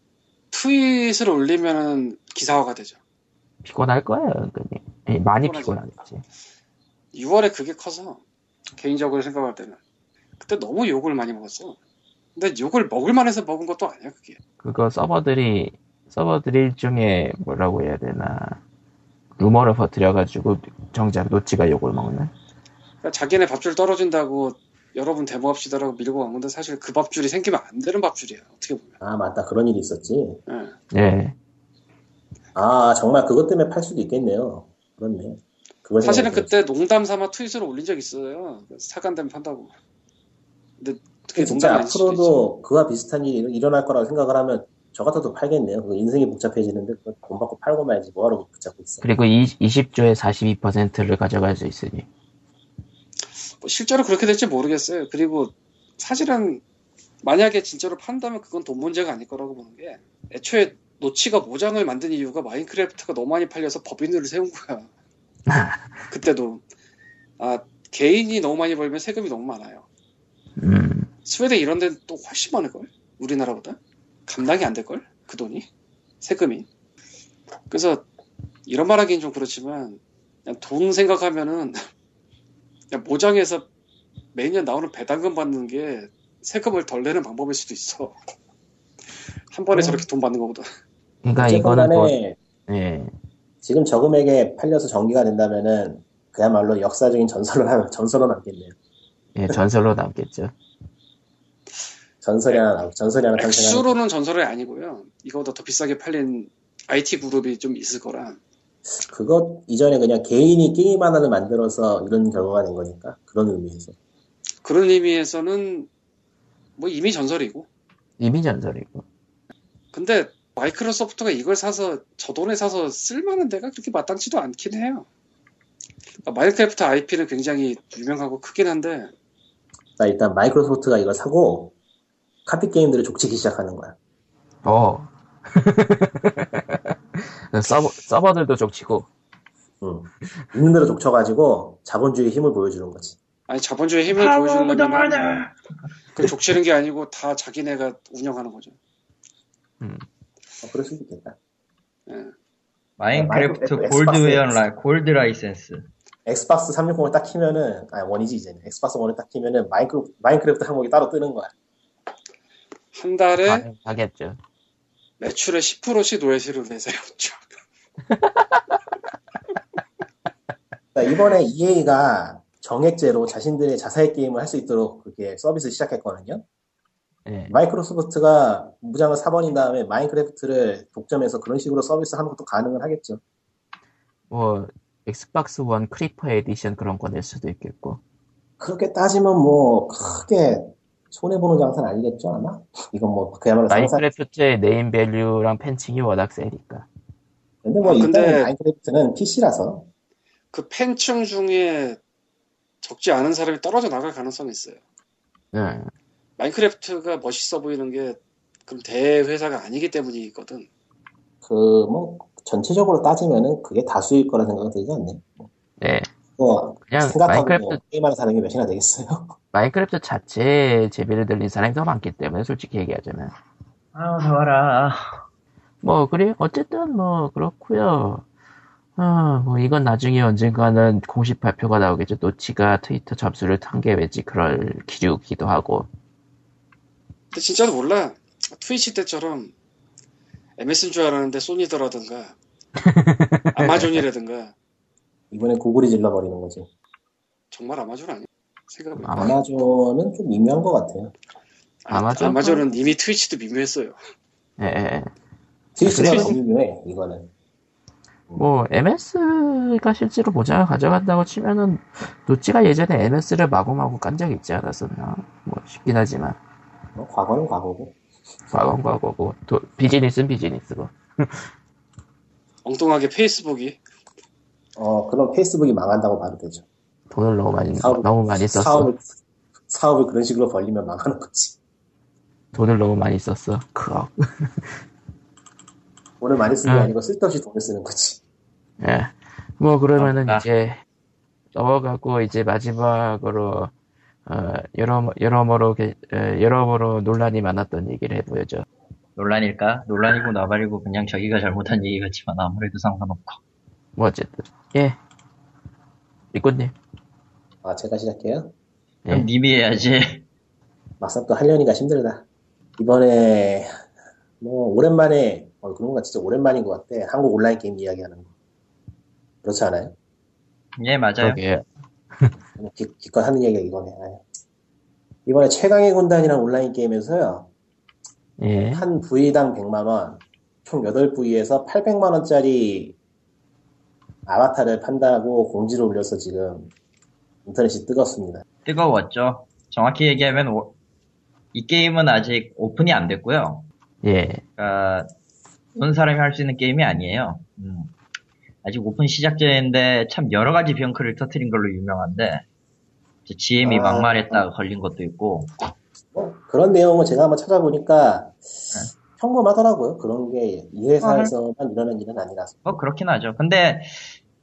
트윗을 올리면은 기사화가 되죠 피곤할 거예요, 은근히. 예, 많이. 피곤하겠지. 6월에 그게 커서 개인적으로 생각할 때는 그때 너무 욕을 많이 먹었어 근데 욕을 먹을 만 해서 먹은 것도 아니야 그게 그거 서버들이 서버들이 일종의 뭐라고 해야 되나 루머를 퍼뜨려가지고 정작 노치가 욕을 먹는. 그러니까 자기네 밥줄 떨어진다고 여러분 데모합시다라고 밀고 간 건데 사실 그 밥줄이 생기면 안 되는 밥줄이야 어떻게 보면 아 맞다 그런 일이 있었지. 예. 예. 아 정말 그것 때문에 팔 수도 있겠네요. 그렇네. 사실은 생각해 그때 농담 삼아 트윗을 올린 적 있어요 사간되면 판다고 근데 그게 진짜. 앞으로도 그와 비슷한 일이 일- 일어날 거라고 생각을 하면 저 같아도 팔겠네요. 인생이 복잡해지는데 돈 받고 팔고 말지 뭐하러 붙잡고 있어. 그리고 이, 20 조의 42%를 가져갈 수 있으니. 뭐 실제로 그렇게 될지 모르겠어요. 그리고 사실은 만약에 진짜로 판다면 그건 돈 문제가 아닐 거라고 보는 게 애초에 노치가 모장을 만든 이유가 마인크래프트가 너무 많이 팔려서 법인을 세운 거야. 그때도 아 개인이 너무 많이 벌면 세금이 너무 많아요. 음. 스웨덴 이런 데는 또 훨씬 많을 걸? 우리나라보다? 감당이 안 될 걸? 그 돈이? 세금이. 그래서 이런 말 하기는 좀 그렇지만 그냥 돈 생각하면은 그냥 모장에서 매년 나오는 배당금 받는 게 세금을 덜 내는 방법일 수도 있어. 한 번에 어. 저렇게 돈 받는 것보다. 그러니까 이거는 또 예. 지금 저 금액에 팔려서 전기가 된다면은 그야말로 역사적인 전설로 남- 전설로 남겠네요. 예, 전설로 남겠죠. 전설이 하나 전설이 하나. 액수로는 전설이 아니고요. 이거보다 더 비싸게 팔린 IT 그룹이 좀 있을 거라. 그것 이전에 그냥 개인이 게임 하나를 만들어서 이런 결과가 된 거니까 그런 의미에서. 그런 의미에서는 뭐 이미 전설이고. 이미 전설이고. 근데 마이크로소프트가 이걸 사서 저 돈에 사서 쓸만한 데가 그렇게 마땅치도 않긴 해요. 그러니까 마인크래프트 IP는 굉장히 유명하고 크긴 한데 자, 일단 마이크로소프트가 이걸 사고 카피 게임들을 족치기 시작하는 거야. 어. 서버, 서버들도 족치고. 응. 있는 대로 족쳐가지고 자본주의 힘을 보여주는 거지. 아니 자본주의 힘을 보여주려면 그 족치는 게 아니고 다 자기네가 운영하는 거죠. 음. 어, 그럴 수도 있겠다. 예. 마인크래프트 마이크래프트 골드 웨어 엑스박스. 라 골드 라이센스. 엑스박스 360을 딱 키면은, 아니, 원이지, 이제는. 엑스박스 원을 딱 키면은 마인크래, 마인크래프트 항목이 따로 뜨는 거야. 한 달에 아, 하겠죠. 매출의 10%씩 로열티를 내세요. 그러니까 이번에 EA가 정액제로 자신들의 자사의 게임을 할 수 있도록 그렇게 서비스 시작했거든요. 예. 마이크로소프트가 모장을 사버린 다음에 마인크래프트를 독점해서 그런 식으로 서비스 하는 것도 가능은 하겠죠. 뭐, 엑스박스 원 Creeper Edition 그런 거 낼 수도 있겠고. 그렇게 따지면 뭐 크게 손해 보는 장사는 아니겠죠 아마? 이건 뭐 그야말로 마인크래프트의 name value랑 팬층이 워낙 세니까. 근데 뭐 아, 일단 근데- 마인크래프트는 PC라서 그 팬층 중에 적지 않은 사람이 떨어져 나갈 가능성이 있어요. 응. 마인크래프트가 멋있어 보이는 게 그럼 대회사가 아니기 때문이거든. 그 뭐 전체적으로 따지면은 그게 다수일 거라 생각은 들지 않네. 네. 뭐 그냥 생각하면 뭐 마인크래프트, 게임하는 사람이 몇이나 되겠어요. 마인크래프트 자체에 재미를 들린 사람이 더 많기 때문에, 솔직히 얘기하자면. 아우 더워라. 뭐, 그래, 어쨌든 뭐, 그렇고요 아, 뭐, 이건 나중에 언젠가는 공식 발표가 나오겠죠. 노치가 트위터 잠수를 탄게 왠지 그럴 기류기도 하고. 근데 진짜로 몰라. 트위치 때처럼 MS인 줄 알았는데 소니더라든가 아마존이라든가 이번에 구글이 질러버리는 거지. 정말 아마존 아니야? 아마- 아마존은 좀 미묘한 것 같아요. 아니, 아마존? 아마존은 이미 트위치도 미묘했어요. 예, 예. 트위치가 그래요? 더 미묘해 이거는. 뭐, MS가 실제로 모장을 가져간다고 치면은, 노치가 예전에 MS를 마구마구 깐 적이 있지 않았었나. 뭐, 싶긴 하지만. 뭐 과거는 과거고. 과거는 과거고, 도- 비즈니스는 비즈니스고. 엉뚱하게 페이스북이 어 그럼 페이스북이 망한다고 봐도 되죠. 돈을 너무 많이, 사업- 너무 많이 썼어. 사업을 사업을 그런 식으로 벌리면 망하는 거지. 돈을 너무 많이 썼어. 크억. 돈을 많이 쓰는 게 음. 아니고 쓸데없이 돈을 쓰는 거지. 예. 뭐, 그러면은 아. 이제, 넘어가고, 이제 마지막으로, 어, 여러, 여러모로, 여러모로 논란이 많았던 얘기를 해보여죠. 논란일까? 논란이고 나발이고 그냥 저기가 잘못한 얘기 같지만 아무래도 상관없고. 뭐, 어쨌든. 예. 리꾸님. 아 제가 시작해요. 예. 그럼 님이 해야지. 막상 또 하려니까 힘들다. 이번에 뭐 오랜만에 어, 그런 건 진짜 오랜만인 것 같아. 한국 온라인 게임 이야기하는 거. 그렇지 않아요? 예, 맞아요. 그러게. 기, 기껏 하는 얘기가 이거네. 아유. 이번에 최강의 군단이라는 온라인 게임에서요. 예. 한 부위당 100만원, 총 8부위에서 800만원짜리 아바타를 판다고 공지를 올려서 지금 인터넷이 뜨겁습니다. 뜨거웠죠. 정확히 얘기하면 오- 이 게임은 아직 오픈이 안 됐고요. 예. 그러니까 온 사람이 할 수 있는 게임이 아니에요. 음. 아직 오픈 시작전인데 참 여러 가지 병크를 터트린 걸로 유명한데 GM이 아. 막말했다가 걸린 것도 있고 뭐 그런 내용을 제가 한번 찾아보니까 평범하더라고요. 그런 게 이 회사에서만 일어난 일은 아니라서. 뭐 그렇긴 하죠. 근데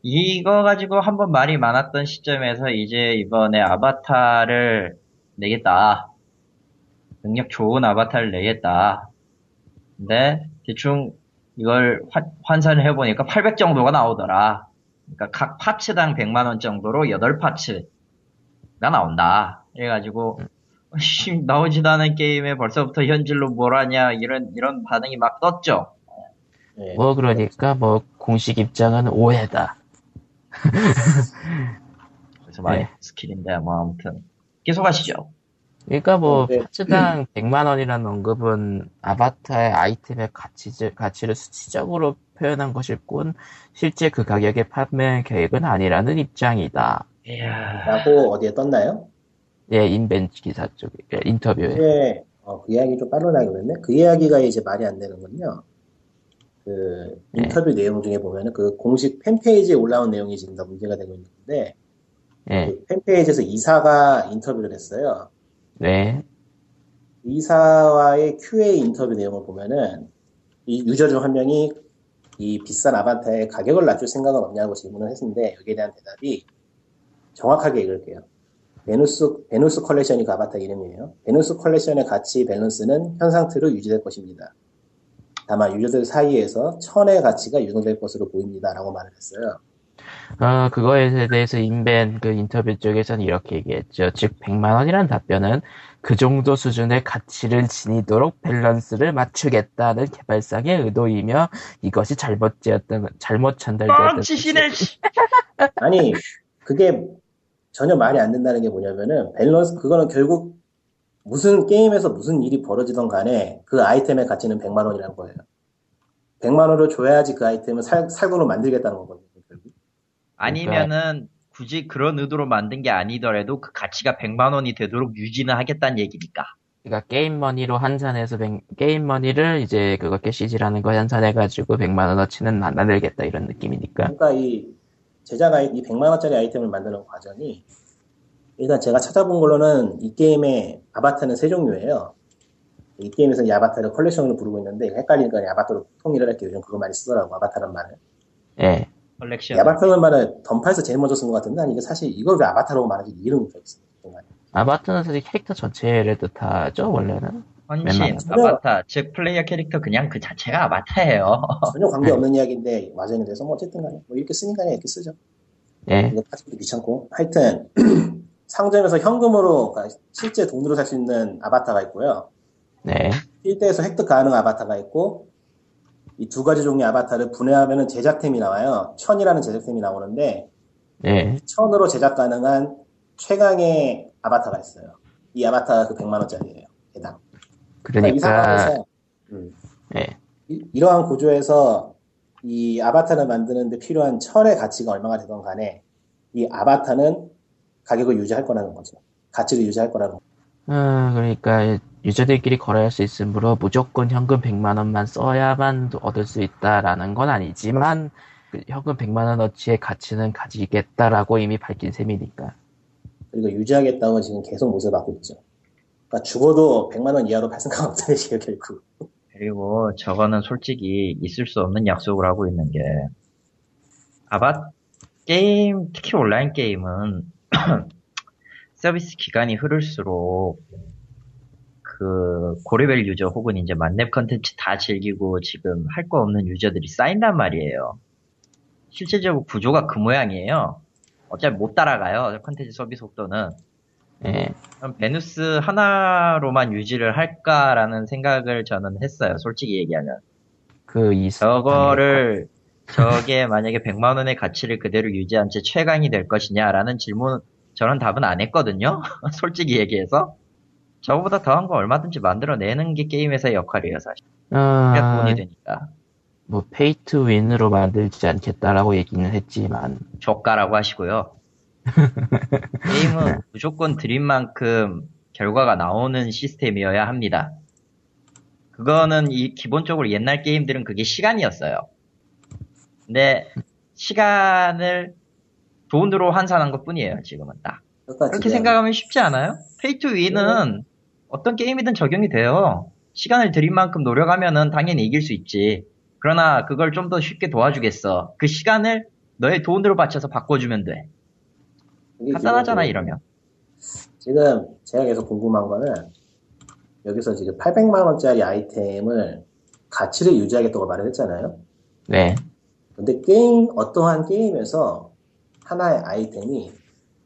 이거 가지고 한번 말이 많았던 시점에서 이제 이번에 아바타를 내겠다. 능력 좋은 아바타를 내겠다. 근데 대충 이걸 환- 환산을 해보니까 800 정도가 나오더라. 그러니까 각 파츠당 100만 원 정도로 8파츠가 나온다. 이래가지고 씨, 나오지도 않은 게임에 벌써부터 현질로 뭘 하냐 이런 이런 반응이 막 떴죠. 예. 뭐 그러니까 뭐 공식 입장은 오해다. 그래서 많이 네. 스킬인데 뭐 아무튼 계속 하시죠. 그러니까 뭐 네. 파츠당 100만 원이라는 언급은 아바타의 아이템의 가치, 가치를 수치적으로 표현한 것일 뿐 실제 그 가격에 판매 계획은 아니라는 입장이다. 이야, 라고 어디에 떴나요? 예, 인벤 기사 쪽에 예, 인터뷰에. 이게 어, 그 이야기 좀 빨라나게 그랬네. 그 이야기가 이제 말이 안 되는군요. 그 네. 인터뷰 내용 중에 보면은 그 공식 팬페이지에 올라온 내용이 지금 다 문제가 되고 있는데 예, 그 팬페이지에서 이사가 인터뷰를 했어요. 네, 이사와의 QA 인터뷰 내용을 보면은 이 유저 중 한 명이 이 비싼 아바타의 가격을 낮출 생각은 없냐고 질문을 했는데 여기에 대한 대답이 정확하게 읽을게요. 베누스, 베누스 컬렉션이 그 아바타 이름이에요. 베누스 컬렉션의 가치 밸런스는 현 상태로 유지될 것입니다. 다만 유저들 사이에서 천의 가치가 유동될 것으로 보입니다. 라고 말을 했어요. 어, 그거에 대해서 인벤 그 인터뷰 쪽에서는 이렇게 얘기했죠. 즉, 100만 원이란 답변은 그 정도 수준의 가치를 지니도록 밸런스를 맞추겠다는 개발사의 의도이며 이것이 잘못되었던, 잘못 전달되었던. 뻥치시네. 씨. 아니, 그게 전혀 말이 안 된다는 게 뭐냐면은, 밸런스, 그거는 결국 무슨 게임에서 무슨 일이 벌어지던 간에 그 아이템의 가치는 100만 원이라는 거예요. 100만 원을 줘야지 그 아이템을 살, 살 돈으로 만들겠다는 거거든요. 아니면은 굳이 그런 의도로 만든 게 아니더라도 그 가치가 100만 원이 되도록 유지는 하겠다는 얘기니까. 그러니까 게임 머니로 환산해서 100 게임 머니를 이제 그거 캐시지라는 거 환산해가지고 100만 원어치는 안 만들겠다 이런 느낌이니까. 그러니까 이 제작 아이, 이 100만 원짜리 아이템을 만드는 과정이 일단 제가 찾아본 걸로는 이 게임의 아바타는 세 종류예요. 이 게임에서 이 아바타를 컬렉션으로 부르고 있는데 헷갈리니까 아바타로 통일을 할게요. 요즘 그거 많이 쓰더라고 아바타란 말을. 예. 컬렉션. 이 아바타란 말을 던파에서 제일 먼저 쓴 것 같은데 아니 이게 사실 이걸 왜 아바타라고 말하지 이름이. 정말. 아바타는 사실 캐릭터 전체를 뜻하죠 원래는. 현신. 아바타, 즉 플레이어 캐릭터 그냥 그 자체가 아바타예요. 전혀 관계없는 이야기인데 와전이 돼서 뭐 어쨌든 간에 뭐 이렇게 쓰니까 그냥 이렇게 쓰죠. 예. 이거 파츠도 귀찮고 하여튼 상점에서 현금으로 그러니까 실제 돈으로 살 수 있는 아바타가 있고요. 네. 필드에서 획득 가능한 아바타가 있고 이 두 가지 종류의 아바타를 분해하면은 제작템이 나와요. 천이라는 제작템이 나오는데 예. 천으로 제작 가능한 최강의 아바타가 있어요. 이 아바타가 그 100만 원짜리예요. 개당. 이 그러니까 상황에서 음, 예. 이- 이러한 구조에서 이 아바타를 만드는데 필요한 철의 가치가 얼마가 되던 간에 이 아바타는 가격을 유지할 거라는 거죠. 가치를 유지할 거라는 거죠. 어, 그러니까 유저들끼리 거래할 수 있으므로 무조건 현금 100만 원만 써야만 얻을 수 있다라는 건 아니지만 그 현금 100만 원어치의 가치는 가지겠다라고 이미 밝힌 셈이니까. 그리고 유지하겠다고 지금 계속 모습을 받고 있죠. 그러니까 죽어도 100만 원 이하로 팔 생각 없다는 식이에요, 결국. 그리고 저거는 솔직히 있을 수 없는 약속을 하고 있는 게 아바 게임 특히 온라인 게임은 서비스 기간이 흐를수록 그 고레벨 유저 혹은 이제 만렙 컨텐츠 다 즐기고 지금 할 거 없는 유저들이 쌓인단 말이에요. 실제적으로 구조가 그 모양이에요. 어차피 못 따라가요. 컨텐츠 서비스 속도는. 예. 그럼 베누스 하나로만 유지를 할까라는 생각을 저는 했어요. 솔직히 얘기하면. 그 이, 저거를 저게 만약에 100만 원의 가치를 그대로 유지한 채 최강이 될 것이냐라는 질문 저는 답은 안 했거든요. 솔직히 얘기해서 저거보다 더한 거 얼마든지 만들어내는 게 게임에서의 역할이에요 사실. 어, 돈이 되니까 뭐 pay to win으로 만들지 않겠다라고 얘기는 했지만 좆까라고 하시고요. 게임은 무조건 들인 만큼 결과가 나오는 시스템이어야 합니다. 그거는 이 기본적으로 옛날 게임들은 그게 시간이었어요. 근데 시간을 돈으로 환산한 것 뿐이에요, 지금은 딱. 그렇게 지금 생각하면 쉽지 않아요? pay to win은 어떤 게임이든 적용이 돼요. 시간을 들인 만큼 노력하면은 당연히 이길 수 있지. 그러나 그걸 좀 더 쉽게 도와주겠어. 그 시간을 너의 돈으로 바쳐서 바꿔주면 돼. 간단하잖아, 이러면. 지금 제가 계속 궁금한 거는 여기서 지금 800만 원짜리 아이템을 가치를 유지하겠다고 말을 했잖아요. 네. 근데 게임 어떠한 게임에서 하나의 아이템이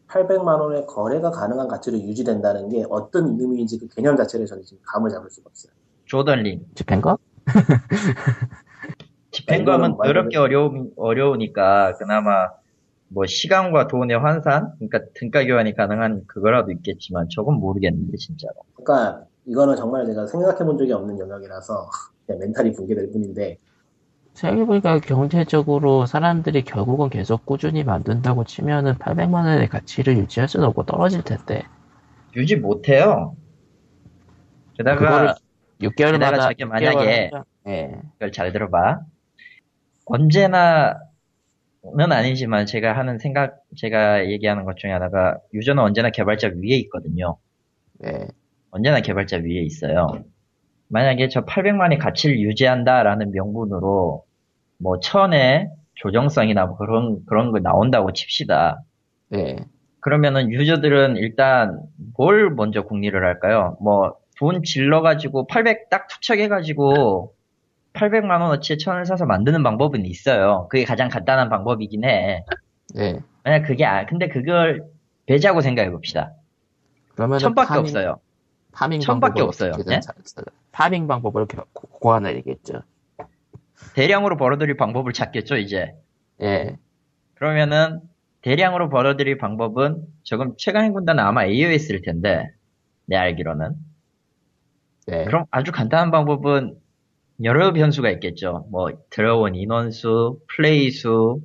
800만 원의 거래가 가능한 가치로 유지된다는 게 어떤 의미인지 그 개념 자체를 저는 지금 감을 잡을 수가 없어요. 조던 린. 집행거? 집행감은 이거는 더럽게 어려우, 어려우니까 그나마 뭐 시간과 돈의 환산, 그러니까 등가 교환이 가능한 그거라도 있겠지만 저건 모르겠는데 진짜로. 그러니까 이거는 정말 제가 생각해 본 적이 없는 영역이라서 그냥 멘탈이 붕괴될 뿐인데 생각해보니까 경제적으로 사람들이 결국은 계속 꾸준히 만든다고 치면은 800만 원의 가치를 유지할 수는 없고 떨어질 텐데. 유지 못해요. 게다가 그거를 6개월마다 게다가 저게 만약에- 예. 이걸 잘 들어봐. 언제나는 아니지만 제가 하는 생각, 제가 얘기하는 것 중에 하나가 유저는 언제나 개발자 위에 있거든요. 예. 언제나 개발자 위에 있어요. 만약에 저 800만의 가치를 유지한다라는 명분으로 뭐 천의 조정성이나 뭐 그런 그런 거 나온다고 칩시다. 예. 그러면은 유저들은 일단 뭘 먼저 궁리를 할까요? 뭐 돈 질러 가지고 800 딱 투척해 가지고 800만 원어치의 천을 사서 만드는 방법은 있어요. 그게 가장 간단한 방법이긴 해. 예. 만약 그게 아 근데 그걸 배제하고 생각해 봅시다. 그러면 천밖에 없어요. 파밍 천밖에 없어요. 써- 파밍 방법을 고- 고안해야겠죠. 대량으로 벌어들일 방법을 찾겠죠 이제. 예. 그러면은 대량으로 벌어들일 방법은 조금 최강의 군단은 아마 AOS일 텐데 내 알기로는 네. 그럼 아주 간단한 방법은 여러 변수가 있겠죠. 뭐 들어온 인원수, 플레이 수,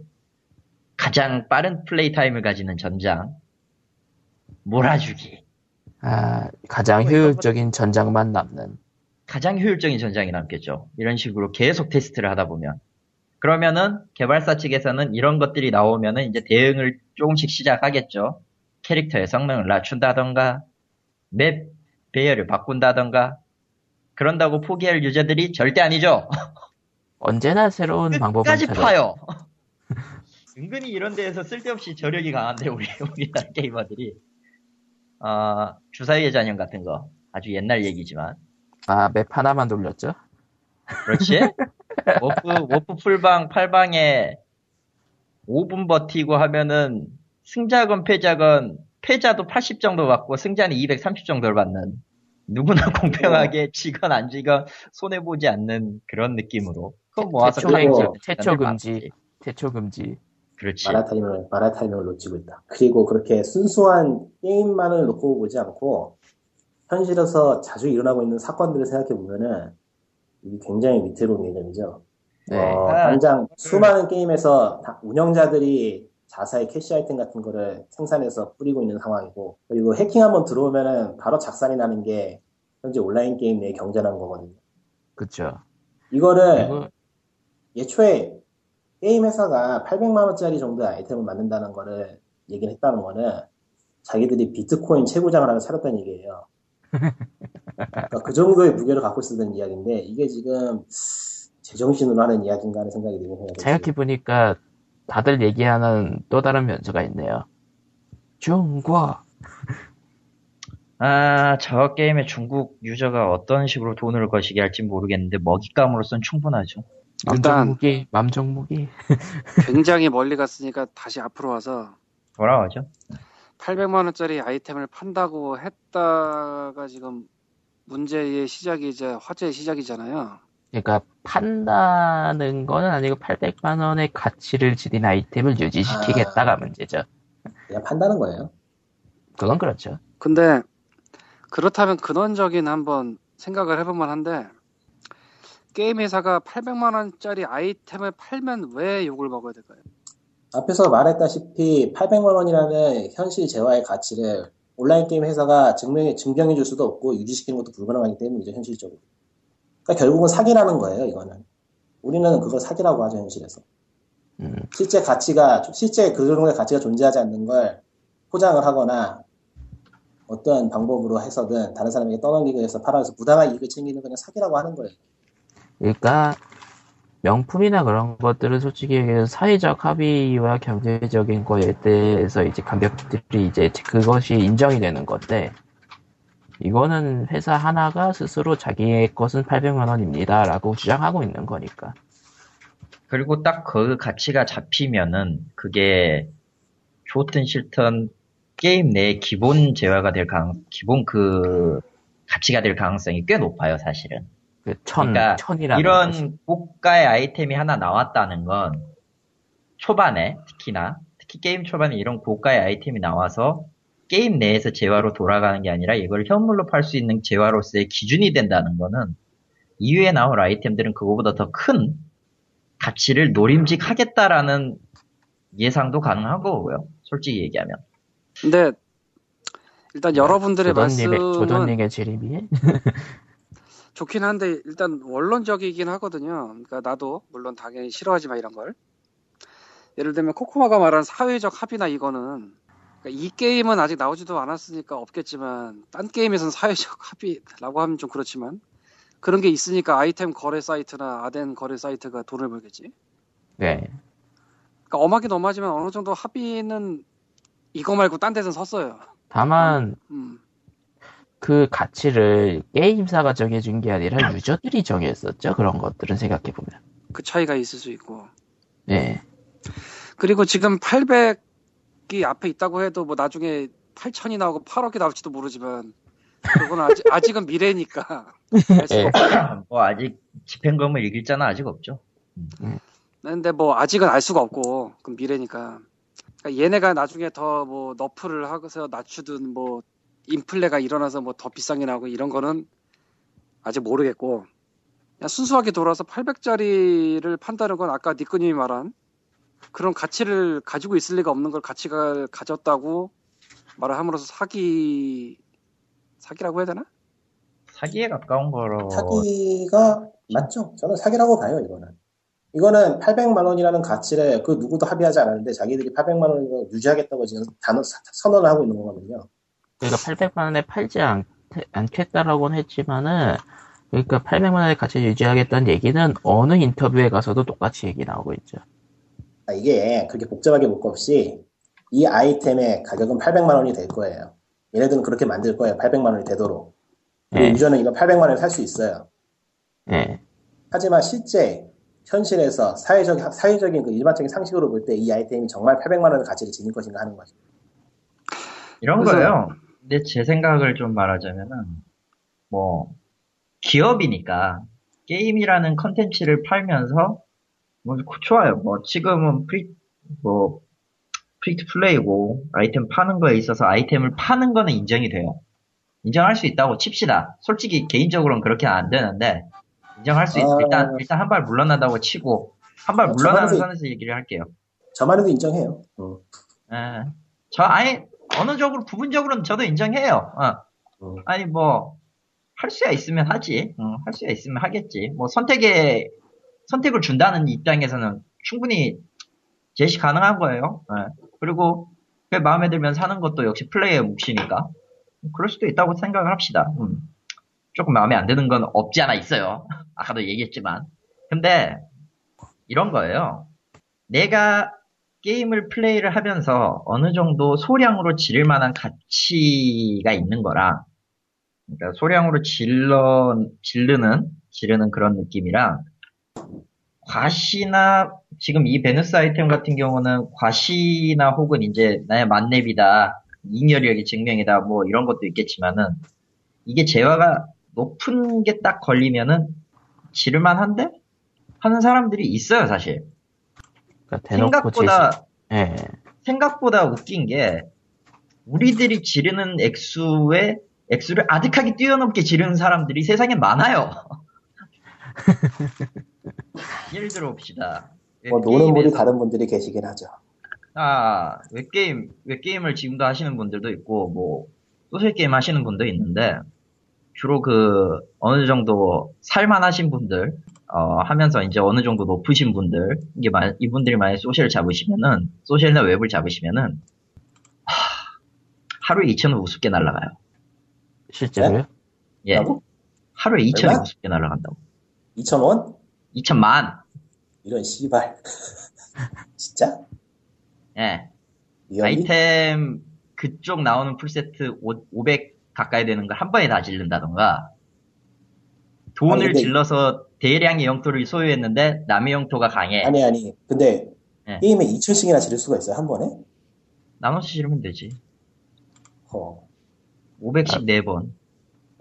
가장 빠른 플레이 타임을 가지는 전장, 몰아주기, 아, 가장 뭐 효율적인 전장만 남는. 가장 효율적인 전장이 남겠죠. 이런 식으로 계속 테스트를 하다 보면 그러면은 개발사 측에서는 이런 것들이 나오면은 이제 대응을 조금씩 시작하겠죠. 캐릭터의 성능을 낮춘다던가 맵 배열을 바꾼다던가 그런다고 포기할 유저들이 절대 아니죠. 언제나 새로운 방법을 찾아. 파요. 은근히 이런 데에서 쓸데없이 저력이 강한데 우리 우리나라 게이머들이 아 주사위의 잔영 같은 거 아주 옛날 얘기지만 아, 맵 하나만 돌렸죠? 그렇지? 워프 워프 풀방 8방에 5분 버티고 하면은 승자건 패자건 패자도 80 정도 받고 승자는 230 정도를 받는 누구나 공평하게 지건 안 지건 손해 보지 않는 그런 느낌으로 그거 모아서 금지, 최초 만들면 금지. 태초 금지. 그렇지. 마라타임을 마라타임을 놓치고 있다. 그리고 그렇게 순수한 게임만을 놓고 보지 않고 현실에서 자주 일어나고 있는 사건들을 생각해 보면은 이게 굉장히 위태로운 개념이죠. 네. 어, 아, 당장 수많은 게임에서 다- 운영자들이 자사의 캐시 아이템 같은 거를 생산해서 뿌리고 있는 상황이고 그리고 해킹 한번 들어오면은 바로 작살이 나는 게 현재 온라인 게임 내의 경제라는 거거든요. 그쵸. 이거를 그리고, 애초에 게임 회사가 800만 원짜리 정도의 아이템을 만든다는 거를 얘기를 했다는 거는 자기들이 비트코인 채굴장을 하나 차렸다는 얘기예요. 그러니까 그 정도의 무게를 갖고 있었던 이야기인데 이게 지금 제정신으로 하는 이야기인가 하는 생각이 들긴 해요. 생각해 보니까 다들 얘기하는 또 다른 면수가 있네요. 중국. 아, 저 게임에 중국 유저가 어떤 식으로 돈을 거시게 할지 모르겠는데 먹잇감으로선 충분하죠. 일단 맘정무기, 맘정무기. 굉장히 멀리 갔으니까 다시 앞으로 와서 돌아오죠. 800만 원짜리 아이템을 판다고 했다가 지금 문제의 시작이자 화제의 시작이잖아요. 그러니까 판다는 거는 아니고 800만 원의 가치를 지닌 아이템을 유지시키겠다가 아. 문제죠. 그냥 판다는 거예요. 그건 그렇죠. 근데 그렇다면 근원적인 한번 생각을 해볼 만 한데 게임 회사가 800만 원짜리 아이템을 팔면 왜 욕을 먹어야 될까요? 앞에서 말했다시피 800만 원이라는 현실 재화의 가치를 온라인 게임 회사가 증명해 증명해 줄 수도 없고 유지시키는 것도 불가능하기 때문이죠 현실적으로. 그러니까 결국은 사기라는 거예요 이거는. 우리는 그걸 사기라고 하죠 현실에서. 음, 실제 가치가 실제 그 정도의 가치가 존재하지 않는 걸 포장을 하거나 어떤 방법으로 해서든 다른 사람에게 떠넘기기 위해서 팔아서 부당한 이익을 챙기는 그냥 사기라고 하는 거예요. 그러니까 명품이나 그런 것들은 솔직히 얘기해서 사회적 합의와 경제적인 거에 대해서 이제 가격들이 이제 그것이 인정이 되는 건데 이거는 회사 하나가 스스로 자기의 것은 800만 원입니다라고 주장하고 있는 거니까. 그리고 딱 그 가치가 잡히면은 그게 좋든 싫든 게임 내 기본 재화가 될 가능, 기본 그 가치가 될 가능성이 꽤 높아요, 사실은. 그 천, 그러니까 천이라는 이런 것이. 고가의 아이템이 하나 나왔다는 건 초반에 특히나 특히 게임 초반에 이런 고가의 아이템이 나와서 게임 내에서 재화로 돌아가는 게 아니라 이걸 현물로 팔 수 있는 재화로서의 기준이 된다는 거는 이후에 나올 아이템들은 그거보다 더 큰 가치를 노림직하겠다라는 예상도 가능한 거고요. 솔직히 얘기하면. 근데 일단 여러분들의 조던님의, 말씀은 조던님의 재림이? 좋긴 한데 일단 원론적이긴 하거든요. 그러니까 나도 물론 당연히 싫어하지만 이런 걸. 예를 들면 코코마가 말한 사회적 합의나 이거는 그러니까 이 게임은 아직 나오지도 않았으니까 없겠지만 딴 게임에서는 사회적 합의라고 하면 좀 그렇지만 그런 게 있으니까 아이템 거래 사이트나 아덴 거래 사이트가 돈을 벌겠지. 네. 그러니까 엄하긴 엄하지만 어느 정도 합의는 이거 말고 딴 데서는 섰어요. 다만, 음. 그 가치를 게임사가 정해준 게 아니라 유저들이 정했었죠. 그런 것들은 생각해보면. 그 차이가 있을 수 있고. 네. 그리고 지금 800이 앞에 있다고 해도 뭐 나중에 8천이 나오고 8억이 나올지도 모르지만 그건 아직, 아직은 미래니까. 예. 없고. 뭐 아직 집행검을 이길 자는 아직 없죠. 근데 뭐 아직은 알 수가 없고 그건 미래니까. 그러니까 얘네가 나중에 더 뭐 너프를 하고서 낮추든 뭐 인플레가 일어나서 뭐 더 비싼 게 나오고 이런 거는 아직 모르겠고 그냥 순수하게 돌아서 800짜리를 판다는 건 아까 니꺼님이 말한 그런 가치를 가지고 있을 리가 없는 걸 가치가 가졌다고 말을 함으로써 사기 사기라고 해야 되나? 사기에 가까운 거로 사기가 맞죠. 저는 사기라고 봐요, 이거는. 이거는 800만 원이라는 가치를 그 누구도 합의하지 않았는데 자기들이 800만 원을 유지하겠다고 지금 단어, 선언을 하고 있는 거거든요. 그러니까 800만 원에 팔지 않, 않겠다라고는 했지만은, 그러니까 800만 원의 가치를 유지하겠다는 얘기는 어느 인터뷰에 가서도 똑같이 얘기 나오고 있죠. 아, 이게 그렇게 복잡하게 볼 거 없이 이 아이템의 가격은 800만 원이 될 거예요. 얘네들은 그렇게 만들 거예요. 800만 원이 되도록. 네. 유저는 이거 800만 원에 살 수 있어요. 네. 하지만 실제 현실에서 사회적, 사회적인 그 일반적인 상식으로 볼 때 이 아이템이 정말 800만 원의 가치를 지닐 것인가 하는 거죠. 이런 그래서- 거예요. 근데 제 생각을 좀 말하자면은 뭐 기업이니까 게임이라는 컨텐츠를 팔면서 뭐 좋아요. 뭐 지금은 free 뭐 free to play고 아이템 파는 거에 있어서 아이템을 파는 거는 인정이 돼요. 인정할 수 있다고 칩시다. 솔직히 개인적으로는 그렇게 안 되는데 인정할 수 있. 아. 일단 일단 한 발 물러나다고 치고 한발 아, 물러나는 선에서 얘기를 할게요. 저만 해도 인정해요. 음. 예. 저 아니 어느 쪽으로 부분적으로는 저도 인정해요. 어. 음. 아니 뭐 할 수야 있으면 하지. 어, 할 수야 있으면 하겠지. 뭐 선택에 선택을 준다는 입장에서는 충분히 제시 가능한 거예요. 예. 그리고 그 마음에 들면 사는 것도 역시 플레이의 몫이니까 그럴 수도 있다고 생각을 합시다. 음. 조금 마음에 안 드는 건 없지 않아 있어요. 아까도 얘기했지만. 근데 이런 거예요. 내가 게임을 플레이를 하면서 어느 정도 소량으로 지를 만한 가치가 있는 거랑, 그러니까 소량으로 질러, 지르는, 지르는 그런 느낌이랑, 과시나, 지금 이 베누스 아이템 같은 경우는 과시나 혹은 이제 나의 만렙이다, 잉여력의 증명이다, 뭐 이런 것도 있겠지만은, 이게 재화가 높은 게 딱 걸리면은, 지를만 한데? 하는 사람들이 있어요, 사실. 그러니까 대놓고 제시. 생각보다 예. 생각보다 웃긴 게 우리들이 지르는 액수에 액수를 아득하게 뛰어넘게 지르는 사람들이 세상에 많아요. 예를 들어 봅시다. 뭐 노는 물이 웹게임에서- 다른 분들이 계시긴 하죠. 아, 웹게임, 웹게임을 지금도 하시는 분들도 있고, 뭐, 소셜게임 하시는 분도 있는데, 주로 그, 어느 정도 살만하신 분들, 어, 하면서 이제 어느 정도 높으신 분들, 이게 만, 이분들이 만약에 소셜을 잡으시면은, 소셜이나 웹을 잡으시면은, 하, 하루에 2천은 우습게 날아가요. 실제로요? 예. 뭐라고? 하루에 2천이 얼마? 우습게 날아간다고. 2,000원? 2천만! 이런 씨발. 진짜? 예. 아이템 그쪽 나오는 풀세트 500 가까이 되는 걸 한 번에 다 질른다던가 돈을 아니, 근데- 질러서 대량의 영토를 소유했는데 남의 영토가 강해 아니, 아니. 근데 예. 게임에 2,000씩이나 지를 수가 있어요, 한 번에? 나눠서 지르면 되지 어. 514번.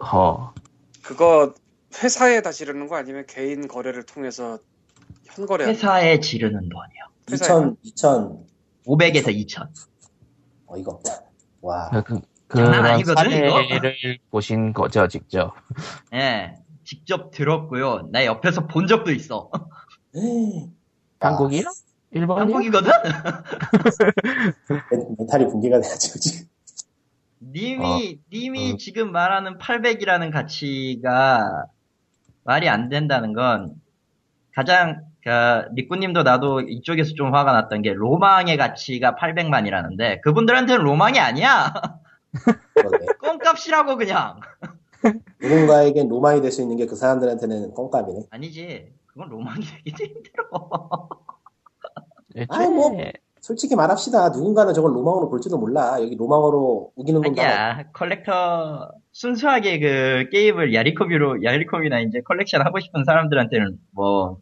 허. 그거 회사에 다 지르는 거 아니면 개인 거래를 통해서 현거래? 회사에 지르는 돈이요. 2000, 2000, 500에서 2000. 어이가 없다. 와. 그, 장난 그런 아니거든, 이거? 사례를 보신 거죠, 직접. 예. 직접 들었고요. 나 옆에서 본 적도 있어. 에이. 한국이요? 일본이요? 한국이거든? 멘- 멘탈이 붕괴가 돼가지고 지금. 님이, 님이 음. 지금 말하는 800이라는 가치가 말이 안 된다는 건 가장, 그, 리꾸님도 나도 이쪽에서 좀 화가 났던 게 로망의 가치가 800만이라는데 그분들한테는 로망이 아니야! 그러게. 껌값이라고 그냥! 누군가에겐 로망이 될 수 있는 게 그 사람들한테는 껌값이네. 아니지. 그건 로망이 되기도 힘들어. 애초에 아이, 뭐. 솔직히 말합시다. 누군가는 저걸 로망으로 볼지도 몰라. 여기 로망으로 우기는 건가? 아니야. 컬렉터, 순수하게 그 게임을 야리코비로, 야리코비나 이제 컬렉션 하고 싶은 사람들한테는 뭐,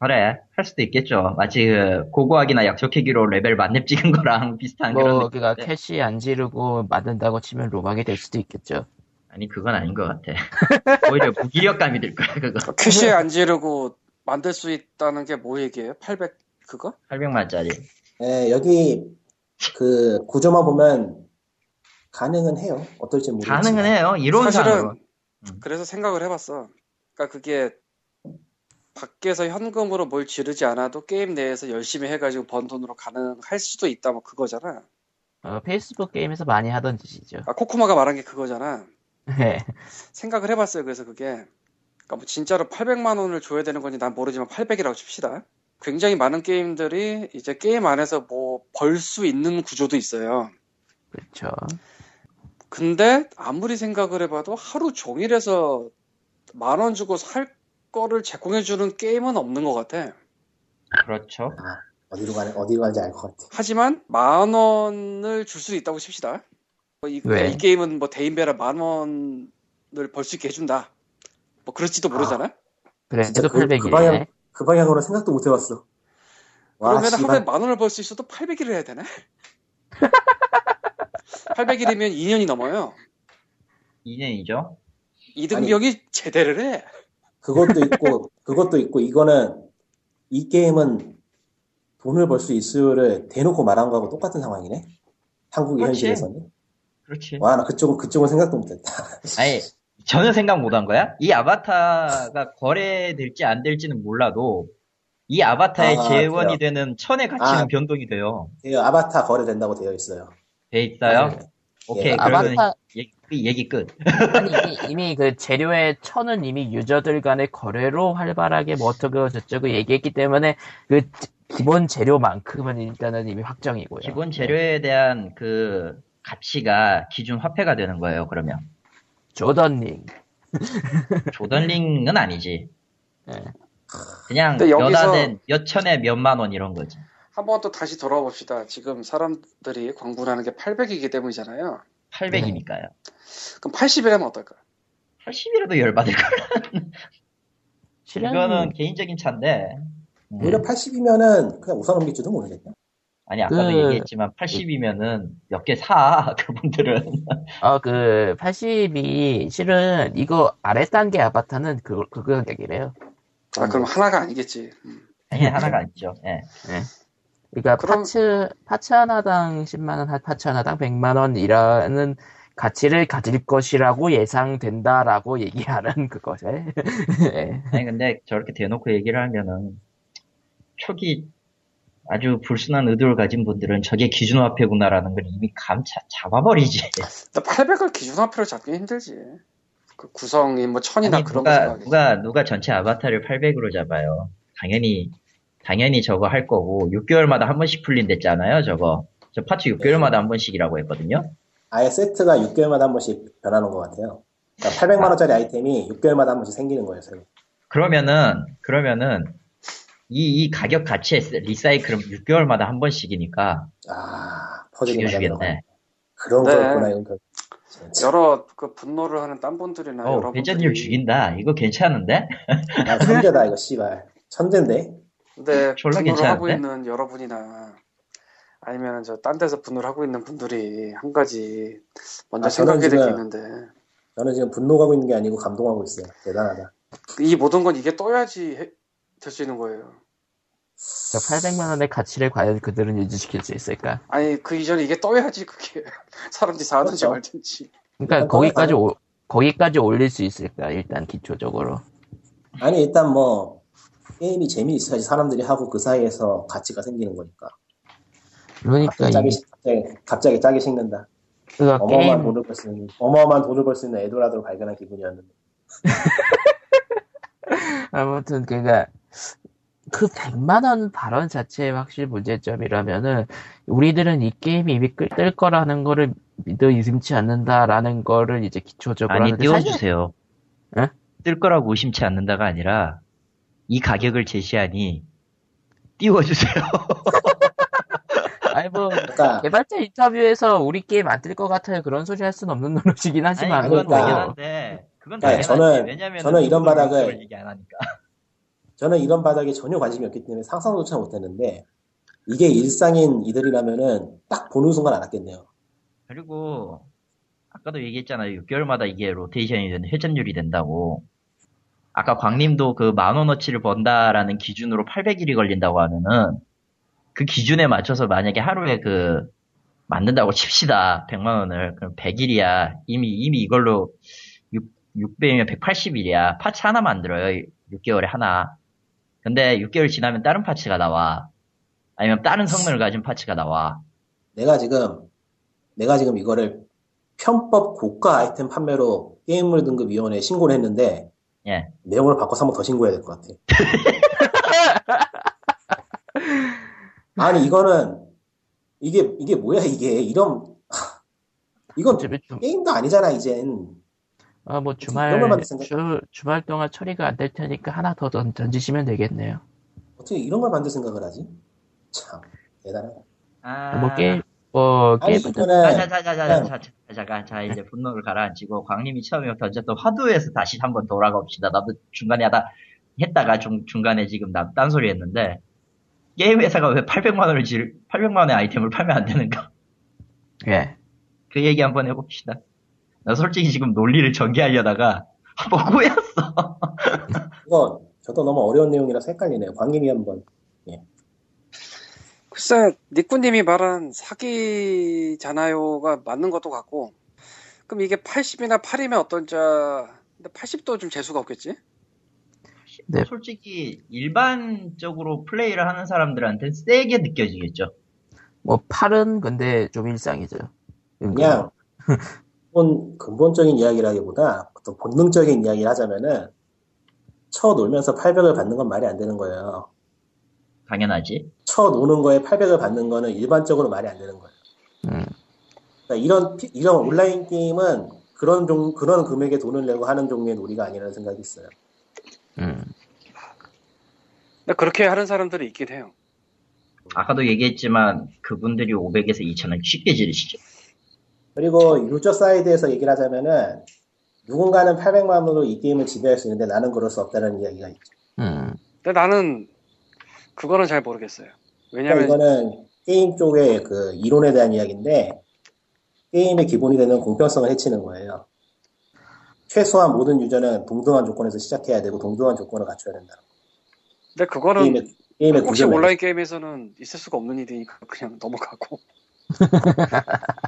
그래. 할 수도 있겠죠. 마치 그 고고학이나 약초캐기로 레벨 만렙 찍은 거랑 비슷한 그런 뭐, 느낌. 그니까 캐시 안 지르고 만든다고 치면 로망이 될 수도 있겠죠. 아니, 그건 아닌 것 같아. 오히려 무기력감이 들 거야, 그거. 캐시에 안 지르고 만들 수 있다는 게 뭐 얘기예요? 800 그거? 800만짜리. 예, 여기 그 구조만 보면 가능은 해요. 어떨지 모르겠지만. 가능은 해요. 이론상으로. 사실은 음. 그래서 생각을 해봤어. 그러니까 그게 밖에서 현금으로 뭘 지르지 않아도 게임 내에서 열심히 해가지고 번 돈으로 가능할 수도 있다 뭐 그거잖아. 어, 페이스북 게임에서 많이 하던 짓이죠. 아 코코마가 말한 게 그거잖아. 네. 생각을 해봤어요. 그래서 그게 그러니까 뭐 진짜로 800만 원을 줘야 되는 건지 난 모르지만 800이라고 칩시다. 굉장히 많은 게임들이 이제 게임 안에서 뭐 벌 수 있는 구조도 있어요. 그렇죠. 근데 아무리 생각을 해봐도 하루 종일해서 만 원 주고 살 거를 제공해주는 게임은 없는 것 같아. 그렇죠. 어디로 가는 어디로 가는지 알 것 같아. 하지만 만 원을 줄 수 있다고 칩시다. 뭐 이, 왜? 이 게임은 뭐 대인배라 만 원을 벌 수 있게 해준다. 뭐 그럴지도 모르잖아. 그래도 진짜 그- 800이네. 그 방향- 그 방향으로 생각도 못 해봤어. 와, 그러면 씨발. 하루에 만 원을 벌 수 있어도 800일을 해야 되네? 800일이면 2년이 넘어요. 2년이죠. 이등병이 제대를 해. 그것도 있고 그것도 있고 이거는 이 게임은 돈을 벌 수 있을를 대놓고 말한 거하고 똑같은 상황이네. 한국의 그렇지. 현실에서는. 그렇지. 와, 나 그쪽은 그쪽은 생각도 못했다. 아니, 전혀 생각 못 한 거야? 이 아바타가 거래될지 안 될지는 몰라도, 이 아바타의 아, 재원이 그래요? 되는 천의 가치는 아. 변동이 돼요. 예, 아바타 거래된다고 되어 있어요. 돼 있어요? 네. 오케이, 예, 그러면 아바타 얘기, 얘기 끝. 아니 이미, 이미 그 재료의 천은 이미 유저들 간의 거래로 활발하게 뭐 어쩌고 저쩌고 얘기했기 때문에 그 기본 재료만큼은 일단은 이미 확정이고요. 기본 재료에 대한 그 가치가 기준 화폐가 되는 거예요, 그러면. 조던링. 조던링은 아니지. 네. 그냥 근데 여기서- 몇안에 몇 천에 몇만 원 이런 거지. 한번 또 다시 돌아봅시다. 지금 사람들이 광분하는 게 800이기 때문이잖아요. 800이니까요. 그럼 80이라면 어떨까? 80이라도 열받을 걸. 실은 이거는 개인적인 차인데. 음. 오히려 80이면은 그냥 우선 넘길지도 모르겠다. 아니 아까도 그- 얘기했지만 80이면은 몇 개 사 그분들은 어그 80이 실은 이거 아래 단계 아바타는 그, 그 가격이래요. 아, 그럼 하나가 아니겠지. 음. 아니 하나가 아니죠. 예. 그러니까 그럼- 파츠 파츠 하나당 10만 원, 파츠 하나당 100만 원이라는 가치를 가질 것이라고 예상된다라고 얘기하는 그것에 예. 아니 근데 저렇게 대놓고 얘기를 하면은 초기 아주 불순한 의도를 가진 분들은 저게 기준화폐구나라는 걸 이미 감 차- 잡아버리지. 근데 800을 기준화표로 잡기 힘들지. 그 구성이 뭐 천이나 아니, 그런 거 누가. 누가 누가 전체 아바타를 800으로 잡아요. 당연히 당연히 저거 할 거고 6개월마다 한 번씩 풀린댔잖아요. 저거 저 파츠 6개월마다 한 번씩이라고 했거든요. 아예 세트가 6개월마다 한 번씩 변하는 것 같아요. 그러니까 800만 원짜리 아 이템이 6개월마다 한 번씩 생기는 거예요. 새로. 그러면은 그러면은 이, 이 가격 가치의 리사이클은 6개월마다 한 번씩이니까 아. 맞아요. 그런 네. 거였구나, 이건. 그- 여러 그 분노를 하는 딴 분들이나 어, 여러분들이 배전님 죽인다. 이거 괜찮은데? 야, 천재다, 이거, 씨발. 천재인데? 근데 졸라 분노를 하고 괜찮은데? 있는 여러분이나 아니면 저 딴 데서 분노를 하고 있는 분들이 한 가지 먼저 아, 생각해야 될게 지금- 있는데 저는 지금 분노하고 있는 게 아니고 감동하고 있어요. 대단하다. 이 모든 건 이게 떠야지 될 수 있는 거예요. 저 800만 원의 가치를 과연 그들은 유지시킬 수 있을까? 아니 그 이전에 이게 떠야지 그게 사람들이 사든지 그렇죠. 말든지. 그러니까 거기까지 오, 거기까지 올릴 수 있을까? 일단 기초적으로. 아니 일단 뭐 게임이 재미있어야지 사람들이 하고 그 사이에서 가치가 생기는 거니까. 그러니까 갑자기, 이, 갑자기, 갑자기 짜게 식는다. 그 어마어마한 게임 돈을 벌 수 있는 어마어마한 돈을 벌 수 있는 에도라도를 발견한 기분이었는데. 아무튼 그니까 그 100만 원 발언 자체의 확실 문제점이라면은 우리들은 이 게임이 이미 끌- 뜰 거라는 거를 믿어 의심치 않는다라는 거를 이제 기초적으로 아니 하는데 사실- 띄워주세요. 에? 뜰 거라고 의심치 않는다가 아니라 이 가격을 제시하니 띄워주세요. 아니 뭐 그러니까 개발자 인터뷰에서 우리 게임 안 뜰 것 같아요 그런 소리 할 수는 없는 노릇이긴 하지만 아니 그건 그러니까- 당연한데 그건 네, 당연하지. 저는- 왜냐면 저는 이런 바닥을- 얘기 안 하니까. 저는 이런 바닥에 전혀 관심이 없기 때문에 상상조차 못했는데 이게 일상인 이들이라면은 딱 보는 순간 알았겠네요. 그리고 아까도 얘기했잖아요. 6개월마다 이게 로테이션이 되는 회전율이 된다고. 아까 광님도 그 만원어치를 번다라는 기준으로 800일이 걸린다고 하면은 그 기준에 맞춰서 만약에 하루에 그 만든다고 칩시다. 100만 원을. 그럼 100일이야. 이미 이미 이걸로 6, 6배면 180일이야. 파츠 하나 만들어요. 6개월에 하나. 근데 6개월 지나면 다른 파츠가 나와. 아니면 다른 성능을 가진 파츠가 나와. 내가 지금 내가 지금 이거를 편법 고가 아이템 판매로 게임물 등급 위원회에 신고를 했는데 예. 내용을 바꿔서 한 번 더 신고해야 될 것 같아. 아니 이거는 이게 이게 뭐야 이게 이런 이건 게임도 아니잖아 이젠. 어, 뭐 주말 주, 주말 동안 처리가 안 될 테니까 하나 더 던, 던지시면 되겠네요. 어떻게 이런 걸 만들 생각을 하지? 참 대단하다. 아, 뭐 게임 뭐 게임은 이거는 자, 자, 자, 자, 자, 자, 자, 잠깐, 자, 이제 분노를 가라앉히고, 광님이 처음에 던졌던 화두에서 다시 한번 돌아갑시다. 나도 중간에 하다, 했다가 중, 중간에 지금 나, 딴소리 했는데, 게임 회사가 왜 800만 원을 질, 800만 원의 아이템을 팔면 안 되는가? 예. 그 얘기 한번 해봅시다. 나 솔직히 지금 논리를 전개하려다가, 한번 꼬였어. 이거 저도 너무 어려운 내용이라서 헷갈리네요. 광님이 한번 글쎄 니꾸님이 말한 사기잖아요가 맞는 것도 같고 그럼 이게 80이나 8이면 어떤자 근데 80도 좀 재수가 없겠지? 네. 솔직히, 일반적으로 플레이를 하는 사람들한테 세게 느껴지겠죠. 뭐 팔은 근데 좀 일상이죠. 그냥 근본, 근본적인 이야기라기보다 어떤 본능적인 이야기를 하자면은 쳐 놀면서 800을 받는 건 말이 안 되는 거예요. 당연하지. 쳐 노는 거에 800을 받는 거는 일반적으로 말이 안 되는 거예요. 음. 그러니까 이런 피- 이런 온라인 게임은 그런 종 그런 금액의 돈을 내고 하는 종류의 놀이가 아니라는 생각이 있어요. 음. 근데 그렇게 하는 사람들이 있긴 해요. 아까도 얘기했지만, 그분들이 500에서 2000원 쉽게 지르시죠. 그리고 유저 사이드에서 얘기를 하자면은 누군가는 800만 원으로 이 게임을 지배할 수 있는데 나는 그럴 수 없다는 이야기가 있죠. 음. 근데 나는 그거는 잘 모르겠어요. 그러니까 왜냐면 이거는 게임 쪽의 그 이론에 대한 이야기인데 게임의 기본이 되는 공평성을 해치는 거예요. 최소한 모든 유저는 동등한 조건에서 시작해야 되고 동등한 조건을 갖춰야 된다. 근데 그거는 게임의 게임의 혹시 온라인 게임에서는 있을 수가 없는 일이니까 그냥 넘어가고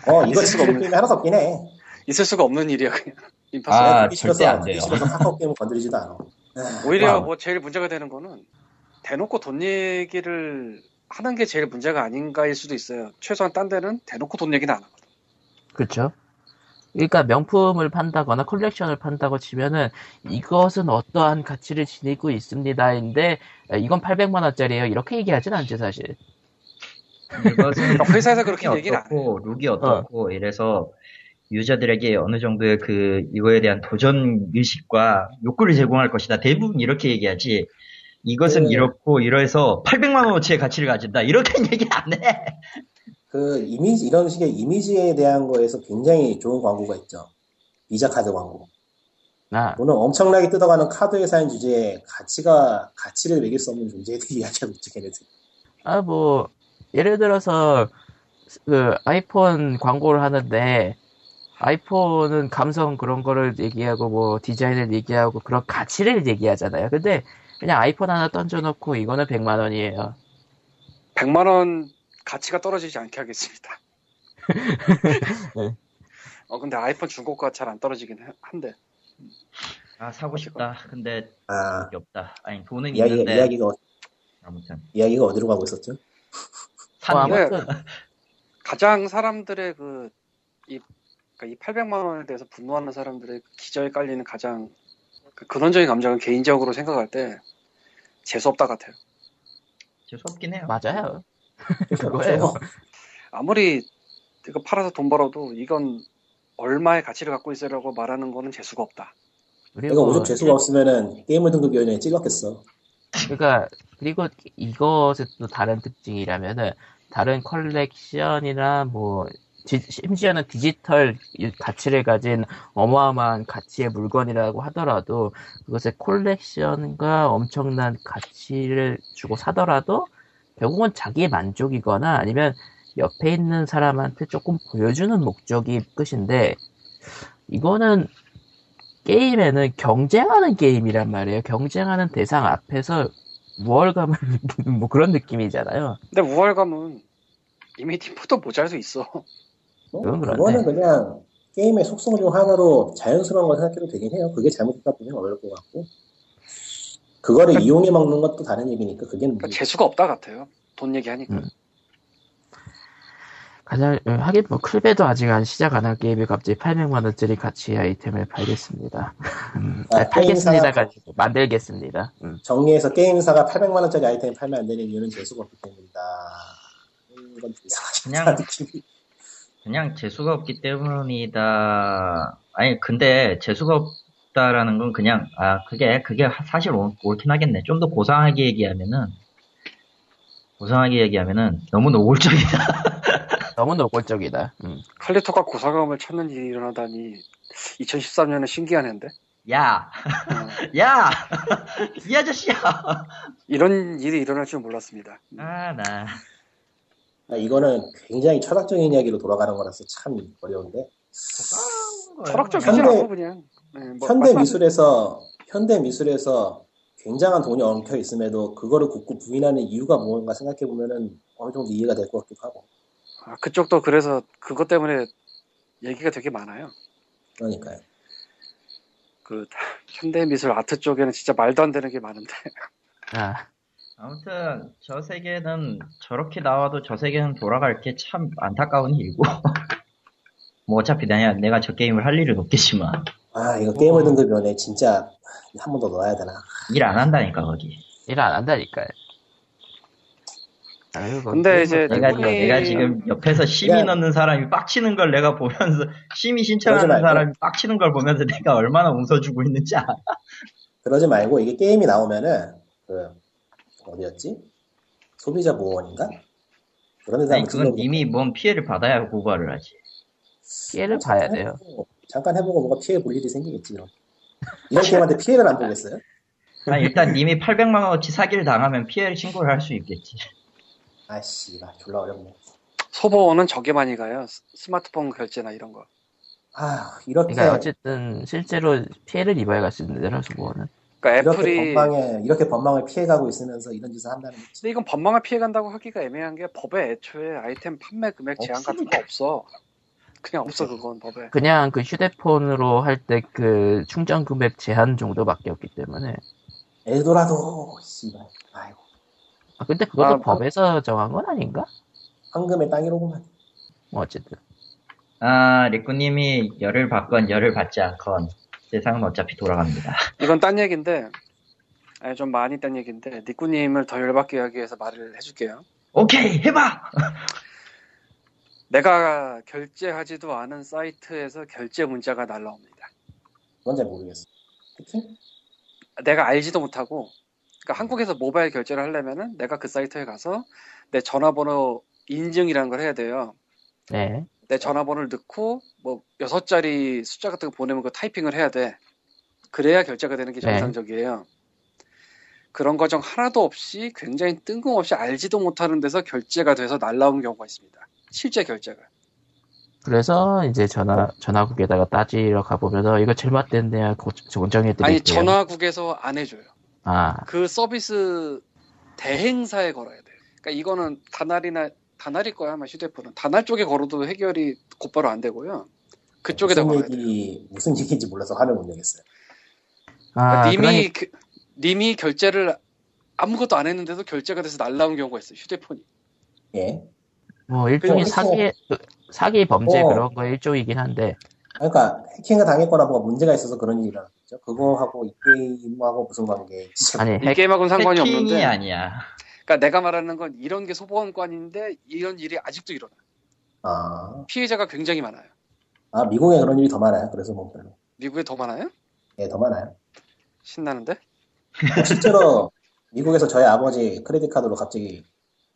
어 이거 있을 수가 진짜 없는- 게임이 하나도 없긴 해. 있을 수가 없는 일이야 그냥 impossible 아, 절대 안 돼요. 카카오 게임을 건드리지도 않아. 아, 오히려 와우. 뭐 제일 문제가 되는 거는 대놓고 돈 얘기를 하는 게 제일 문제가 아닌가일 수도 있어요. 최소한 딴 데는 대놓고 돈 얘기는 안 하거든. 그렇죠. 그러니까 명품을 판다거나 컬렉션을 판다고 치면은 이것은 어떠한 가치를 지니고 있습니다인데 이건 800만 원짜리예요. 이렇게 얘기하진 않지 사실. 이것은 그러니까 회사에서 그렇게 얘기를 안 어떻고 룩이 어떻고 이래서 유저들에게 어느 정도의 그 이거에 대한 도전 의식과 욕구를 제공할 것이다. 대부분 이렇게 얘기하지. 이것은 네. 이렇고 이래서 800만 원어치의 가치를 가진다. 이렇게는 얘기 안 해. 그 이미지 이런 식의 이미지에 대한 거에서 굉장히 좋은 광고가 있죠. 비자 카드 광고. 아, 오늘 엄청나게 뜯어가는 카드 회사인 주제에 가치가 가치를 매길 수 없는 존재에 대해 이야기하고 있죠, 걔네들. 아, 뭐, 예를 들어서, 그 아이폰 광고를 하는데 아이폰은 감성 그런 거를 얘기하고 뭐 디자인을 얘기하고 그런 가치를 얘기하잖아요. 근데 그냥 아이폰 하나 던져놓고 이거는 100만 원이에요. 100만 원 가치가 떨어지지 않게 하겠습니다. 네. 어 근데 아이폰 중고가 잘 안 떨어지긴 해- 한데 아 사고 싶다. 근데 아, 돈이 없다. 아니 돈은 이야기, 있는데 이야기가, 어- 아무튼 이야기가 어디로 가고 있었죠? 아무튼 가장 사람들의 그, 이, 그러니까 이 800만 원에 대해서 분노하는 사람들의 기저에 깔리는 가장 그 근원적인 감정은 개인적으로 생각할 때 재수없다 같아요. 재수 없긴 해요. 맞아요. 그거예요. 아무리 이거 팔아서 돈 벌어도 이건 얼마의 가치를 갖고 있으라고 말하는 거는 재수가 없다. 내가 그리고 오죽 재수가 없으면은 게임을 등급 위원회에 찔렀겠어. 그러니까 그리고 이것의 또 다른 특징이라면은 다른 컬렉션이나 뭐 디- 심지어는 디지털 가치를 가진 어마어마한 가치의 물건이라고 하더라도 그것의 콜렉션과 엄청난 가치를 주고 사더라도 결국은 자기의 만족이거나 아니면 옆에 있는 사람한테 조금 보여주는 목적이 끝인데 이거는 게임에는 경쟁하는 게임이란 말이에요. 경쟁하는 대상 앞에서 느끼는 뭐 그런 느낌이잖아요. 근데 우월감은 이미 팀포도 모자랄 수 있어. 뭐. 그거는 그냥 게임의 속성 중 하나로 자연스러운 거 생각해도 되긴 해요. 그게 잘못됐다 보면 어려울 것 같고. 그거를 이용해 먹는 것도 다른 얘기니까 그게는 그러니까 뭐- 재수가 없다 같아요. 돈 얘기하니까. 음. 가장 어, 하긴 뭐 클베도 아직 안 시작 안 한 게임이 갑자기 800만 원짜리 가치의 아이템을 팔겠습니다. 음, 아, 팔겠습니다 가지고 만들겠습니다. 음. 정리해서 게임사가 800만 원짜리 아이템 팔면 안 되는 이유는 재수가 없기 때문이다. 이건 그냥-. 그냥 재수가 없기 때문이다. 아니 근데 재수가 없다라는 건 그냥 아 그게 그게 사실 옳- 옳긴 하겠네. 좀 더 고상하게 얘기하면은 고상하게 얘기하면은 너무 노골적이다. 너무 노골적이다. 음. 칼리토가 고사감을 찾는 일이 일어나다니 2013년에 신기한 해인데 야, 어, 야, 이 아저씨야. 이런 일이 일어날 줄 몰랐습니다. 음. 아 나. 아, 이거는 굉장히 철학적인 이야기로 돌아가는 거라서 참 어려운데. 철학적이지 현대- 않고 그냥 네, 뭐 현대 말씀하세요. 미술에서 현대 미술에서 굉장한 돈이 엉켜 있음에도 그거를 굳고 부인하는 이유가 뭔가 생각해 보면은 어느 정도 이해가 될 것 같기도 하고. 아, 그쪽도 그래서 그것 때문에 얘기가 되게 많아요. 그러니까요. 그 현대 미술 아트 쪽에는 진짜 말도 안 되는 게 많은데 아, 아무튼 저 세계는 저렇게 나와도 저 세계는 돌아갈 게 참 안타까운 일이고. 뭐 어차피 내가 내가 저 게임을 할 일은 없겠지만 아 이거 게임을 등급위원회 진짜 한 번 더 넣어야 되나? 일 안 한다니까 거기. 일 안 한다니까요. 아유, 뭐 근데 이제 내가, 누군이- 내가 지금 옆에서 심의 야. 넣는 사람이 빡치는 걸 내가 보면서, 심의 신청하는. 사람이 빡치는 걸 보면서 내가 얼마나 웃어주고 있는지 알아. 그러지 말고 이게 게임이 나오면은 그 어디였지? 소비자 보호원인가? 그런 아니, 그건 이미 뭔 피해를 받아야 고발을 하지. 피해를 봐야 돼요. 잠깐 해보고 뭔가 피해 볼 일이 생기겠지. 그럼. 이런 게임한테 피해를 안 보겠어요? 아니, 일단 님이 800만 원어치 사기를 당하면 피해를 신고를 할 수 있겠지. 아씨, 나 졸라 어렵네. 소보원은 저게 많이 가요. 스- 스마트폰 결제나 이런 거. 아 이렇게 그러니까 어쨌든 실제로 피해를 입어야 갈 수 있는 데라서 뭐는. 그러니까 이렇게 애플이 법망에 이렇게 법망을 피해가고 있으면서 이런 짓을 한다는 거지. 근데 이건 법망을 피해간다고 하기가 애매한 게 법에 애초에 아이템 판매 금액 제한 같은 거 없어. 그냥 없어 그건 법에. 그냥 그 휴대폰으로 할 때 그 충전 금액 제한 정도밖에 없기 때문에. 엘도라도 씨발. 아이고 아, 근데 그것도 아, 법에서 정한 건 아닌가? 황금의 땅이로구만. 뭐 어쨌든. 아, 리꾸님이 열을 받건 열을 받지 않건 세상은 어차피 돌아갑니다. 이건 딴 얘기인데 아니, 좀 많이 딴 얘기인데 니꾸님을 더 열받게 하기 위해서 말을 해줄게요. 오케이, 해봐! 내가 결제하지도 않은 사이트에서 결제 문자가 날라옵니다. 잘 모르겠어. 특히 내가 알지도 못하고 그러니까 한국에서 모바일 결제를 하려면은 내가 그 사이트에 가서 내 전화번호 인증이라는 걸 해야 돼요. 네. 내 전화번호를 넣고 뭐 여섯 자리 숫자 같은 거 보내면 그 타이핑을 해야 돼. 그래야 결제가 되는 게 네. 정상적이에요. 그런 과정 하나도 없이 굉장히 뜬금없이 알지도 못하는 데서 결제가 돼서 날라오는 경우가 있습니다. 실제 결제가. 그래서 이제 전화 전화국에다가 따지러 가보면서 이거 잘못됐네요. 공정해드릴게요. 아니 전화국에서 안 해줘요. 아, 그 서비스 대행사에 걸어야 돼요. 그러니까 이거는 다날이나 다날일 거야 아마 휴대폰은 다날 쪽에 걸어도 해결이 곧바로 안 되고요. 그쪽에다 무슨 걸어야 돼요. 얘기 무슨 얘기인지 몰라서 화를 못 내겠어요. 아 님이 그러니- 그- 님이 결제를 아무것도 안 했는데도 결제가 돼서 날라온 경우가 있어요. 휴대폰이. 예. 뭐 일종의 사기 사기 범죄 어. 그런 거 일종이긴 한데 그러니까 해킹을 당했거나 뭐가 문제가 있어서 그런 일이 일 어났죠. 그거하고 이 게임하고 무슨 관계? 아니 이핵 게임하고는 상관이 해킹이 없는데. 아니야. 그러니까 내가 말하는 건 이런 게 소보안관인데 이런 일이 아직도 일어나. 요 아, 피해자가 굉장히 많아요. 아 미국에 그런 일이 더 많아요. 그래서 뭐 별로. 미국에 더 많아요? 예, 더 많아요. 신나는데? 실제로 미국에서 저희 아버지 크레딧 카드로 갑자기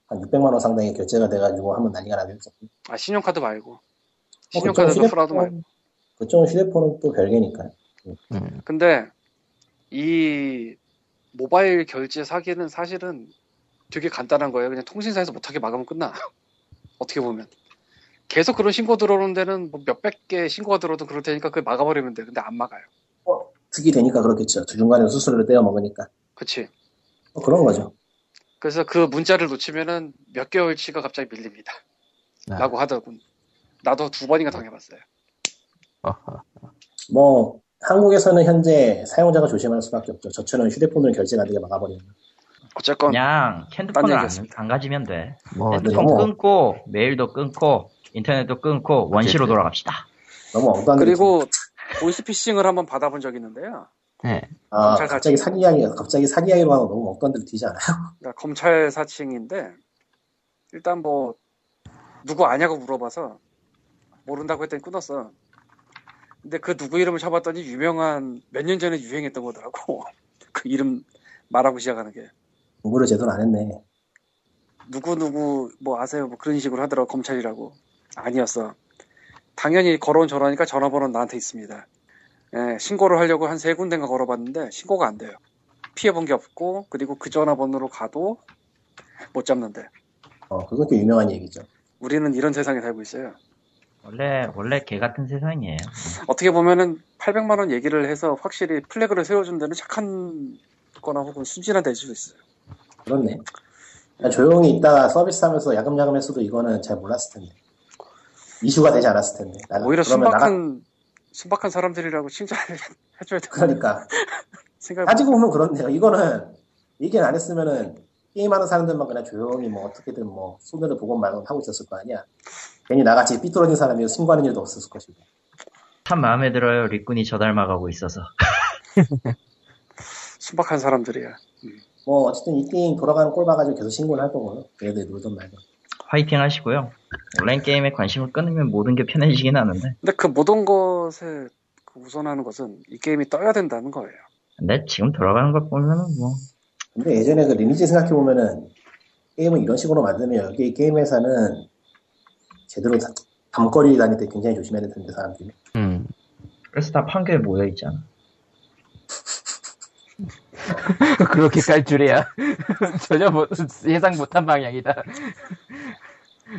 한 600만 원 상당의 결제가 돼가지고 한번 난리가 나게 했었고. 아 신용카드 말고. 뭐 신용카드도 그쪽은 프라도 말고. 그쪽은 휴대폰은 또 별개니까요. 음, 근데 이 모바일 결제 사기는 사실은 되게 간단한 거예요. 그냥 통신사에서 못하게 막으면 끝나. 어떻게 보면. 계속 그런 신고 들어오는 데는 뭐 몇백 개 신고가 들어오도 그럴 테니까 그걸 막아버리면 돼. 근데 안 막아요. 득이 되니까 그렇겠죠. 중간에 수수료를 떼어 먹으니까. 그치? 뭐 그런 거죠. 그래서 그 문자를 놓치면은 몇 개월치가 갑자기 밀립니다. 아, 라고 하더군. 나도 두 번인가 당해봤어요. 어허. 뭐 한국에서는 현재 사용자가 조심할 수밖에 없죠. 저처럼 휴대폰으로 결제가 안 되게 막아버리는. 어쨌건 그냥 딴 핸드폰을 안. 안 가지면 돼. 뭐 핸드폰 너무- 끊고 메일도 끊고 인터넷도 끊고 원시로. 돌아갑시다. 너무 엉뚱한 그리고 보이스피싱을 한번 받아본 적이 있는데요. 네. 아, 검찰 갑자기 사기 이야기 갑자기 사기 이야기로 하면 너무 엉뚱한 데로 튀지 않아요? 그러니까 검찰 사칭인데 일단 뭐 누구 아냐고 물어봐서 모른다고 했더니 끊었어. 근데 그 누구 이름을 쳐봤더니 유명한 몇 년 전에 유행했던 거더라고. 그 이름 말하고 시작하는 게 공부를 제대로 안 했네. 누구 누구 뭐 아세요? 뭐 그런 식으로 하더라고 검찰이라고. 아니었어. 당연히 걸어온 전화니까 전화번호는 나한테 있습니다. 예, 신고를 하려고 한 세 군데가 걸어봤는데 신고가 안 돼요. 피해본 게 없고 그리고 그 전화번호로 가도 못 잡는데 어, 그건 꽤 유명한 얘기죠. 우리는 이런 세상에 살고 있어요. 원래 원래 개 같은 세상이에요. 어떻게 보면은 800만 원 얘기를 해서 확실히 플래그를 세워준 데는 착한 거나 혹은 순진한 데일 수도 있어요. 그렇네. 조용히 있다가 서비스 하면서 야금야금 했어도 이거는 잘 몰랐을 텐데. 이슈가 되지 않았을 텐데. 나가- 오히려 그러면 나가- 순박한 순박한 사람들이라고 칭찬을 해줘야 돼. 그러니까. 생각. 따지고 보면 그렇네요. 이거는 얘기를 안 했으면은 게임하는 사람들만 그냥 조용히 뭐 어떻게든 뭐 손해를 보건 말건 하고 있었을 거 아니야. 괜히 나같이 삐뚤어진 사람이 신고하는 일도 없었을 것이고. 참 마음에 들어요. 리꾼이 저 닮아가고 있어서. 순박한 사람들이야. 뭐 어쨌든 이 게임 돌아가는 꼴 봐가지고 계속 신고를 할 거고요. 얘들 놀던 말던. 화이팅 하시고요. 온라인 게임에 관심을 끊으면 모든 게 편해지긴 하는데. 근데 그 모든 것에 그 우선하는 것은 이 게임이 떠야 된다는 거예요. 근데 지금 돌아가는 걸 보면은 뭐 근데 예전에 그 리니지 생각해보면은 게임을 이런 식으로 만들면 여기 게임 회사는 제대로 다- 밤거리 다닐 때 굉장히 조심해야 될 텐데 사람들이. 음. 그래서 다 판교에 모여 있잖아. 그렇게 깔 줄이야. 전혀 못, 예상 못한 방향이다.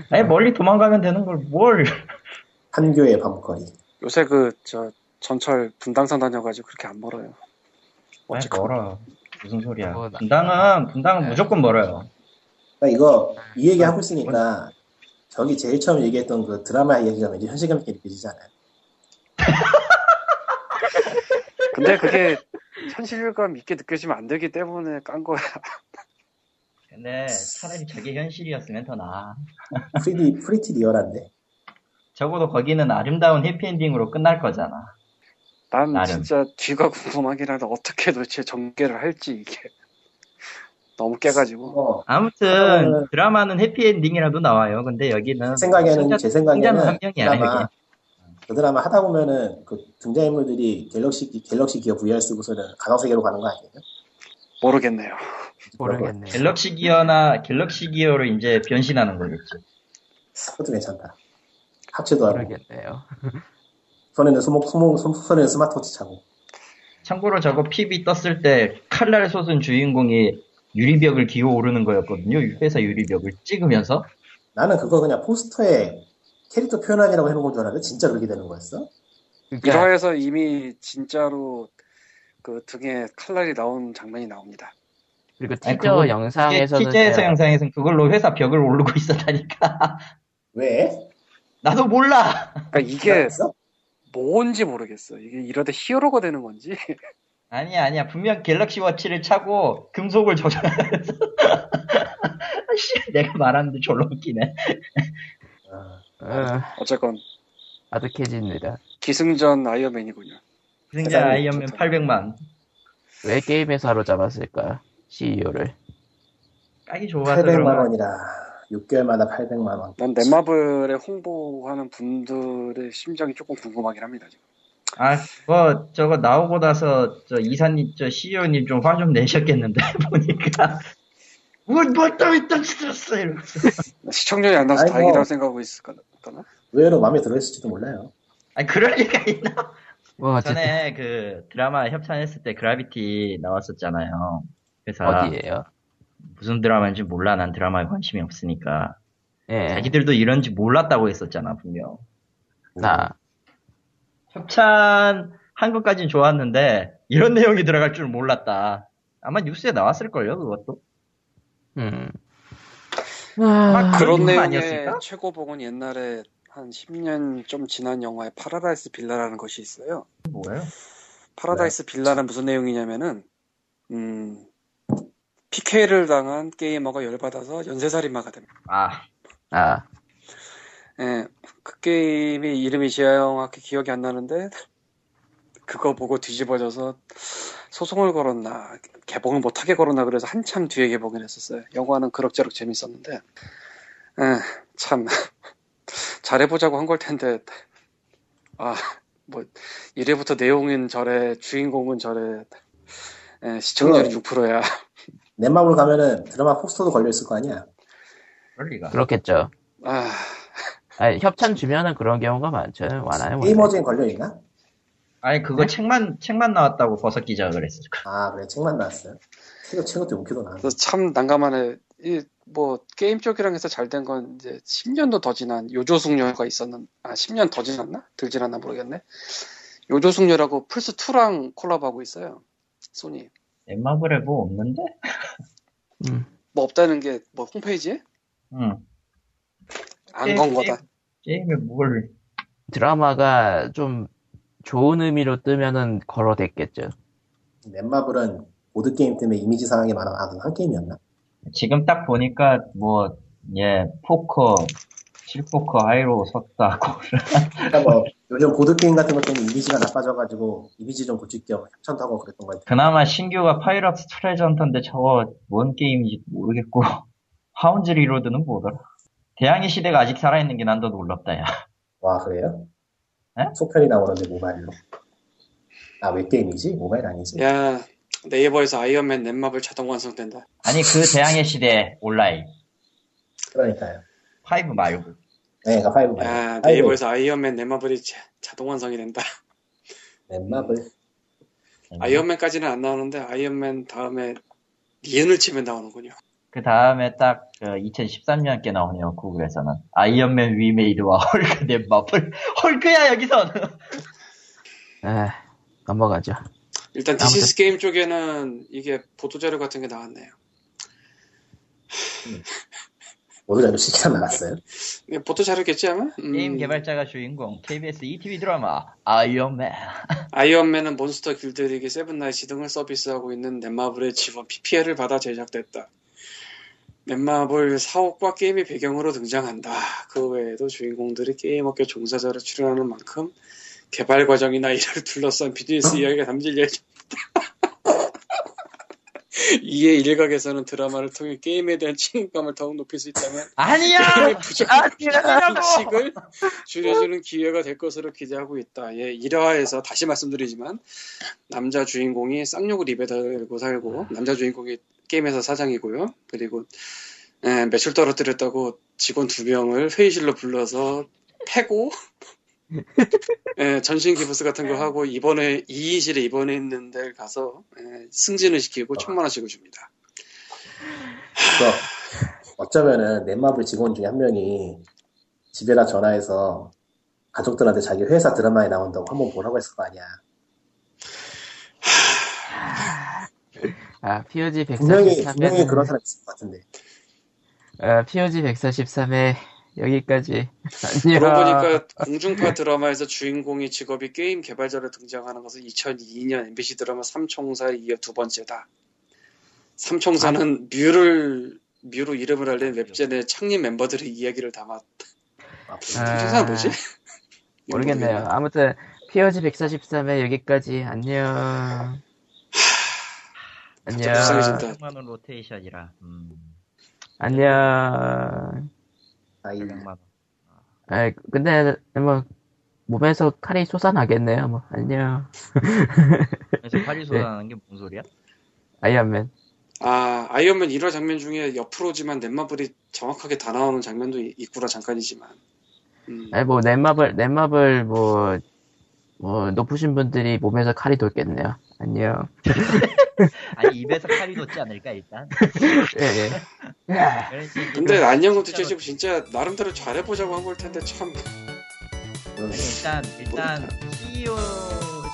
아니 멀리 도망가면 되는 걸 뭘? 판교의 밤거리. 요새 그 저 전철 분당선 다녀가지고 그렇게 안 멀어요. 어쨌건 멀어. 무슨 소리야? 뭐, 나- 분당은 분당은 네. 무조건 멀어요. 그러니까 이거 이 얘기 하고 있으니까 저기 제일 처음 얘기했던 그 드라마 얘기가 왠지 현실감 있게 느껴지지 않아요? 근데 그게 현실감 있게 느껴지면 안 되기 때문에 깐 거야. 근데 차라리 저게 현실이었으면 더 나아. pretty pretty real한데. 적어도 거기는 아름다운 해피엔딩으로 끝날 거잖아. 난 나름. 진짜 뒤가 궁금하긴 한데 어떻게 도대체 전개를 할지 이게 너무 깨가지고 뭐 아무튼 그러면은- 드라마는 해피엔딩이라도 나와요. 근데 여기는 제 생각에는 승자- 제 생각에는 한 명이야. 드라마 여기. 그 드라마 하다 보면은 그 등장인물들이 갤럭시 기- 갤럭시 기어 VR 쓰고서는 가상 세계로 가는 거 아니에요? 모르겠네요. 모르겠네. 갤럭시 기어나 갤럭시 기어로 이제 변신하는 거겠죠. 그것도 괜찮다. 합체도 하고 모르겠네요. 손에는 손목 손목 손- 손에는 스마트워치 차고. 참고로 저거 PB 떴을 때 칼날 솟은 주인공이 유리벽을 기어 오르는 거였거든요. 회사 유리벽을 찍으면서 나는 그거 그냥 포스터에 캐릭터 표현하기라고 해놓은 건 줄 알았는데 진짜 그렇게 되는 거였어? 그러니까 1화에서 이미 진짜로 그 등에 칼날이 나온 장면이 나옵니다. 그리고 아니, 티저 그거- 영상에서는 실제에서 제가- 영상에서는 그걸로 회사 벽을 오르고 있었다니까. 왜? 나도 몰라. 그러니까 이게? 뭔지 모르겠어. 이게 이러다 히어로가 되는 건지. 아니야, 아니야. 분명 갤럭시 워치를 차고 금속을 조절하면서. 씨, 내가 말하는데 졸라 웃기네. 아, 어, 어쨌건 아득해집니다. 기승전 아이언맨이군요. 세상에 아이언맨 좋다. 800만. 왜 게임에서 하루잡았을까? CEO를. 까기 좋아서 그런 800만 거야. 원이라 6개월마다 800만 원. 난 넷마블에 홍보하는 분들의 심정이 조금 궁금하긴 합니다. 지금. 아, 뭐, 저거 나오고 나서, 저, 이사님, 저, CEO님 좀 화 좀 내셨겠는데, 보니까. 뭘, 뭘 또, 또, 쓰었어, 이러면서. 시청률이 안 나서 아이고. 다행이라고 생각하고 있을까나? 의외로 마음에 들어있을지도 몰라요. 아니, 그럴 리가 있나? 뭐 전에 그, 드라마 협찬했을 때 그라비티 나왔었잖아요. 그래서, 어디에요? 무슨 드라마인지 몰라. 난 드라마에 관심이 없으니까. 예. 자기들도 이런지 몰랐다고 했었잖아, 분명. 나 협찬 한 것까진 좋았는데, 이런 내용이 들어갈 줄 몰랐다. 아마 뉴스에 나왔을걸요, 그것도? 음. 아, 그런 그런 내용 내용의 아니었을까? 최고봉은 옛날에 한 10년 좀 지난 영화에 파라다이스 빌라라는 것이 있어요. 뭐예요? 파라다이스 빌라는 무슨 내용이냐면은 음, PK를 당한 게이머가 열받아서 연쇄살인마가 됩니다. 아, 아, 예, 그 게임이 이름이 정확히 기억이 안 나는데 그거 보고 뒤집어져서 소송을 걸었나 개봉을 못하게 걸었나 그래서 한참 뒤에 개봉을 했었어요. 영화는 그럭저럭 재밌었는데 예, 참 잘해보자고 한 걸 텐데 아 뭐 이래부터 내용은 저래 주인공은 저래 예, 시청률이 그럼. 6%야. 넷마블 가면은 드라마 포스터도 걸려있을 거 아니야? 그럴 리가. 그렇겠죠. 아 아니, 협찬 주면은 그런 경우가 많죠. 많아요. 게이머즈엔 걸려있나? 아니, 그거 책만, 책만 나왔다고 버섯 기자가 그랬어. 아, 그래. 책만 나왔어요. 최고, 최고 때 웃기도. 그래서 참 난감하네. 이 뭐 게임 쪽이랑 해서 잘 된 건 이제 10년도 더 지난 요조숙녀가 있었는 아 10년 더 지났나? 덜 지났나 모르겠네. 요조숙녀라고 플스 2랑 콜라보하고 있어요. 소니. 엠마블에 뭐 없는데? 음. 뭐 없다는 게 뭐 홈페이지에 응. 안 게임, 건 거다. 게임, 게임에 뭘. 드라마가 좀 좋은 의미로 뜨면은 걸어댔겠죠. 넷마블은 보드 게임 때문에 이미지 상하게 많아하던 한 게임이었나? 지금 딱 보니까, 뭐, 예, 포커, 실포커 하이로 섰다고. 그러니까 뭐 요즘 보드게임 같은 것 때문에 이미지가 나빠져가지고 이미지 좀 고칠 겸 협찬도 하고 그랬던 것 같아요. 그나마 신규가 파이러츠 트레저헌터인데 저거 뭔 게임인지 모르겠고. 하운즈 리로드는 뭐더라? 대항해 시대가 아직 살아있는 게 난 더 놀랍다, 야. 와, 그래요? 네? 속편이 나오는데 모바일로. 아, 웹게임이지? 모바일 아니지? 야 네이버에서 아이언맨 넷마블 자동 완성된다. 아니, 그 대항해 시대 온라인. 그러니까요. 5 말고. 네, 그러니까 5. 야 네이버에서 아이언맨 넷마블이 자, 자동 완성이 된다. 넷마블. 아이언맨까지는 안 나오는데 아이언맨 다음에 니은을 치면 나오는군요. 그 다음에 딱 2013년께 나오네요 구글에서는 아이언맨 위메이드와 헐크 넷마블 헐크야 여기서는 에, 넘어가죠. 일단 디스이즈게임 쪽에는 이게 보도 자료 같은 게 나왔네요. 보도 자료 시키다 나갔어요. 이게 보도자료겠지 아마? 음, 게임 개발자가 주인공 KBS 2TV 드라마 아이언맨 아이언맨은 몬스터 길들이기 세븐나이츠 등을 서비스하고 있는 넷마블의 지원 PPL을 받아 제작됐다. 넷마블 사옥과 게임의 배경으로 등장한다. 그 외에도 주인공들이 게임업계 종사자로 출연하는 만큼 개발 과정이나 이를 둘러싼 비즈니스 이야기가 담길 예정 이에 일각에서는 드라마를 통해 게임에 대한 책임감을 더욱 높일 수 있다면 아니야 게임의 부족한 인식을 줄여주는 기회가 될 것으로 기대하고 있다. 예, 1화에서 다시 말씀드리지만 남자 주인공이 쌍욕을 입에 달고 살고 남자 주인공이 게임회사 사장이고요. 그리고 예, 매출 떨어뜨렸다고 직원 두 명을 회의실로 불러서 패고 예, 전신 기부스 같은 거 하고 입원에 이의실에 입원했는 데 가서 예, 승진을 시키고 천만 원씩을 줍니다. 어쩌면은 넷마블 직원 중에 한 명이 집에다 전화해서 가족들한테 자기 회사 드라마에 나온다고 한번 보라고 했을 거 아니야. 아, POG 분명히, 분명히 143회. 그런 사람 있을 것 같은데. 아, POG 143회 여기까지. 안녕. 그러고 보니까 공중파 드라마에서 주인공이 직업이 게임 개발자로 등장하는 것은 2002년 MBC 드라마 삼총사에 이어 두 번째다. 삼총사는 뮤를 뮤로 이름을 알린 웹젠의 창립 멤버들의 이야기를 담았. 아, 삼총사는 뭐지? 모르겠네요. 아무튼 POG 143회 여기까지. 안녕. 안녕. 불쌍해진다. 400만 원 로테이션이라. 음. 안녕. 아이, 400만 원. 아, 근데 뭐 몸에서 칼이 솟아나겠네요. 뭐 안녕. 그래서 파리 쏟아나는 게 무슨 소리야? 아이언맨. 아 아이언맨 1화 장면 중에 옆으로지만 넷마블이 정확하게 다 나오는 장면도 있- 있구나 잠깐이지만. 음. 아니 뭐 넷마블 넷마블 뭐, 뭐 높으신 분들이 몸에서 칼이 돌겠네요. 안녕. 아니 입에서 칼이 돋지 않을까 일단. 예, 예. 그래서 근데 안녕은 뒤집고 진짜 나름대로 잘해보자고 한 걸 텐데 참. 일단 일단 CEO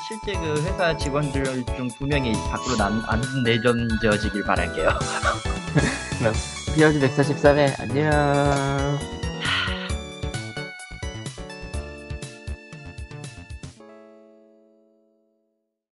실제 그 회사 직원들 중 두 명이 밖으로 안, 안 내던져지길 바랄게요. POG 143회 안녕.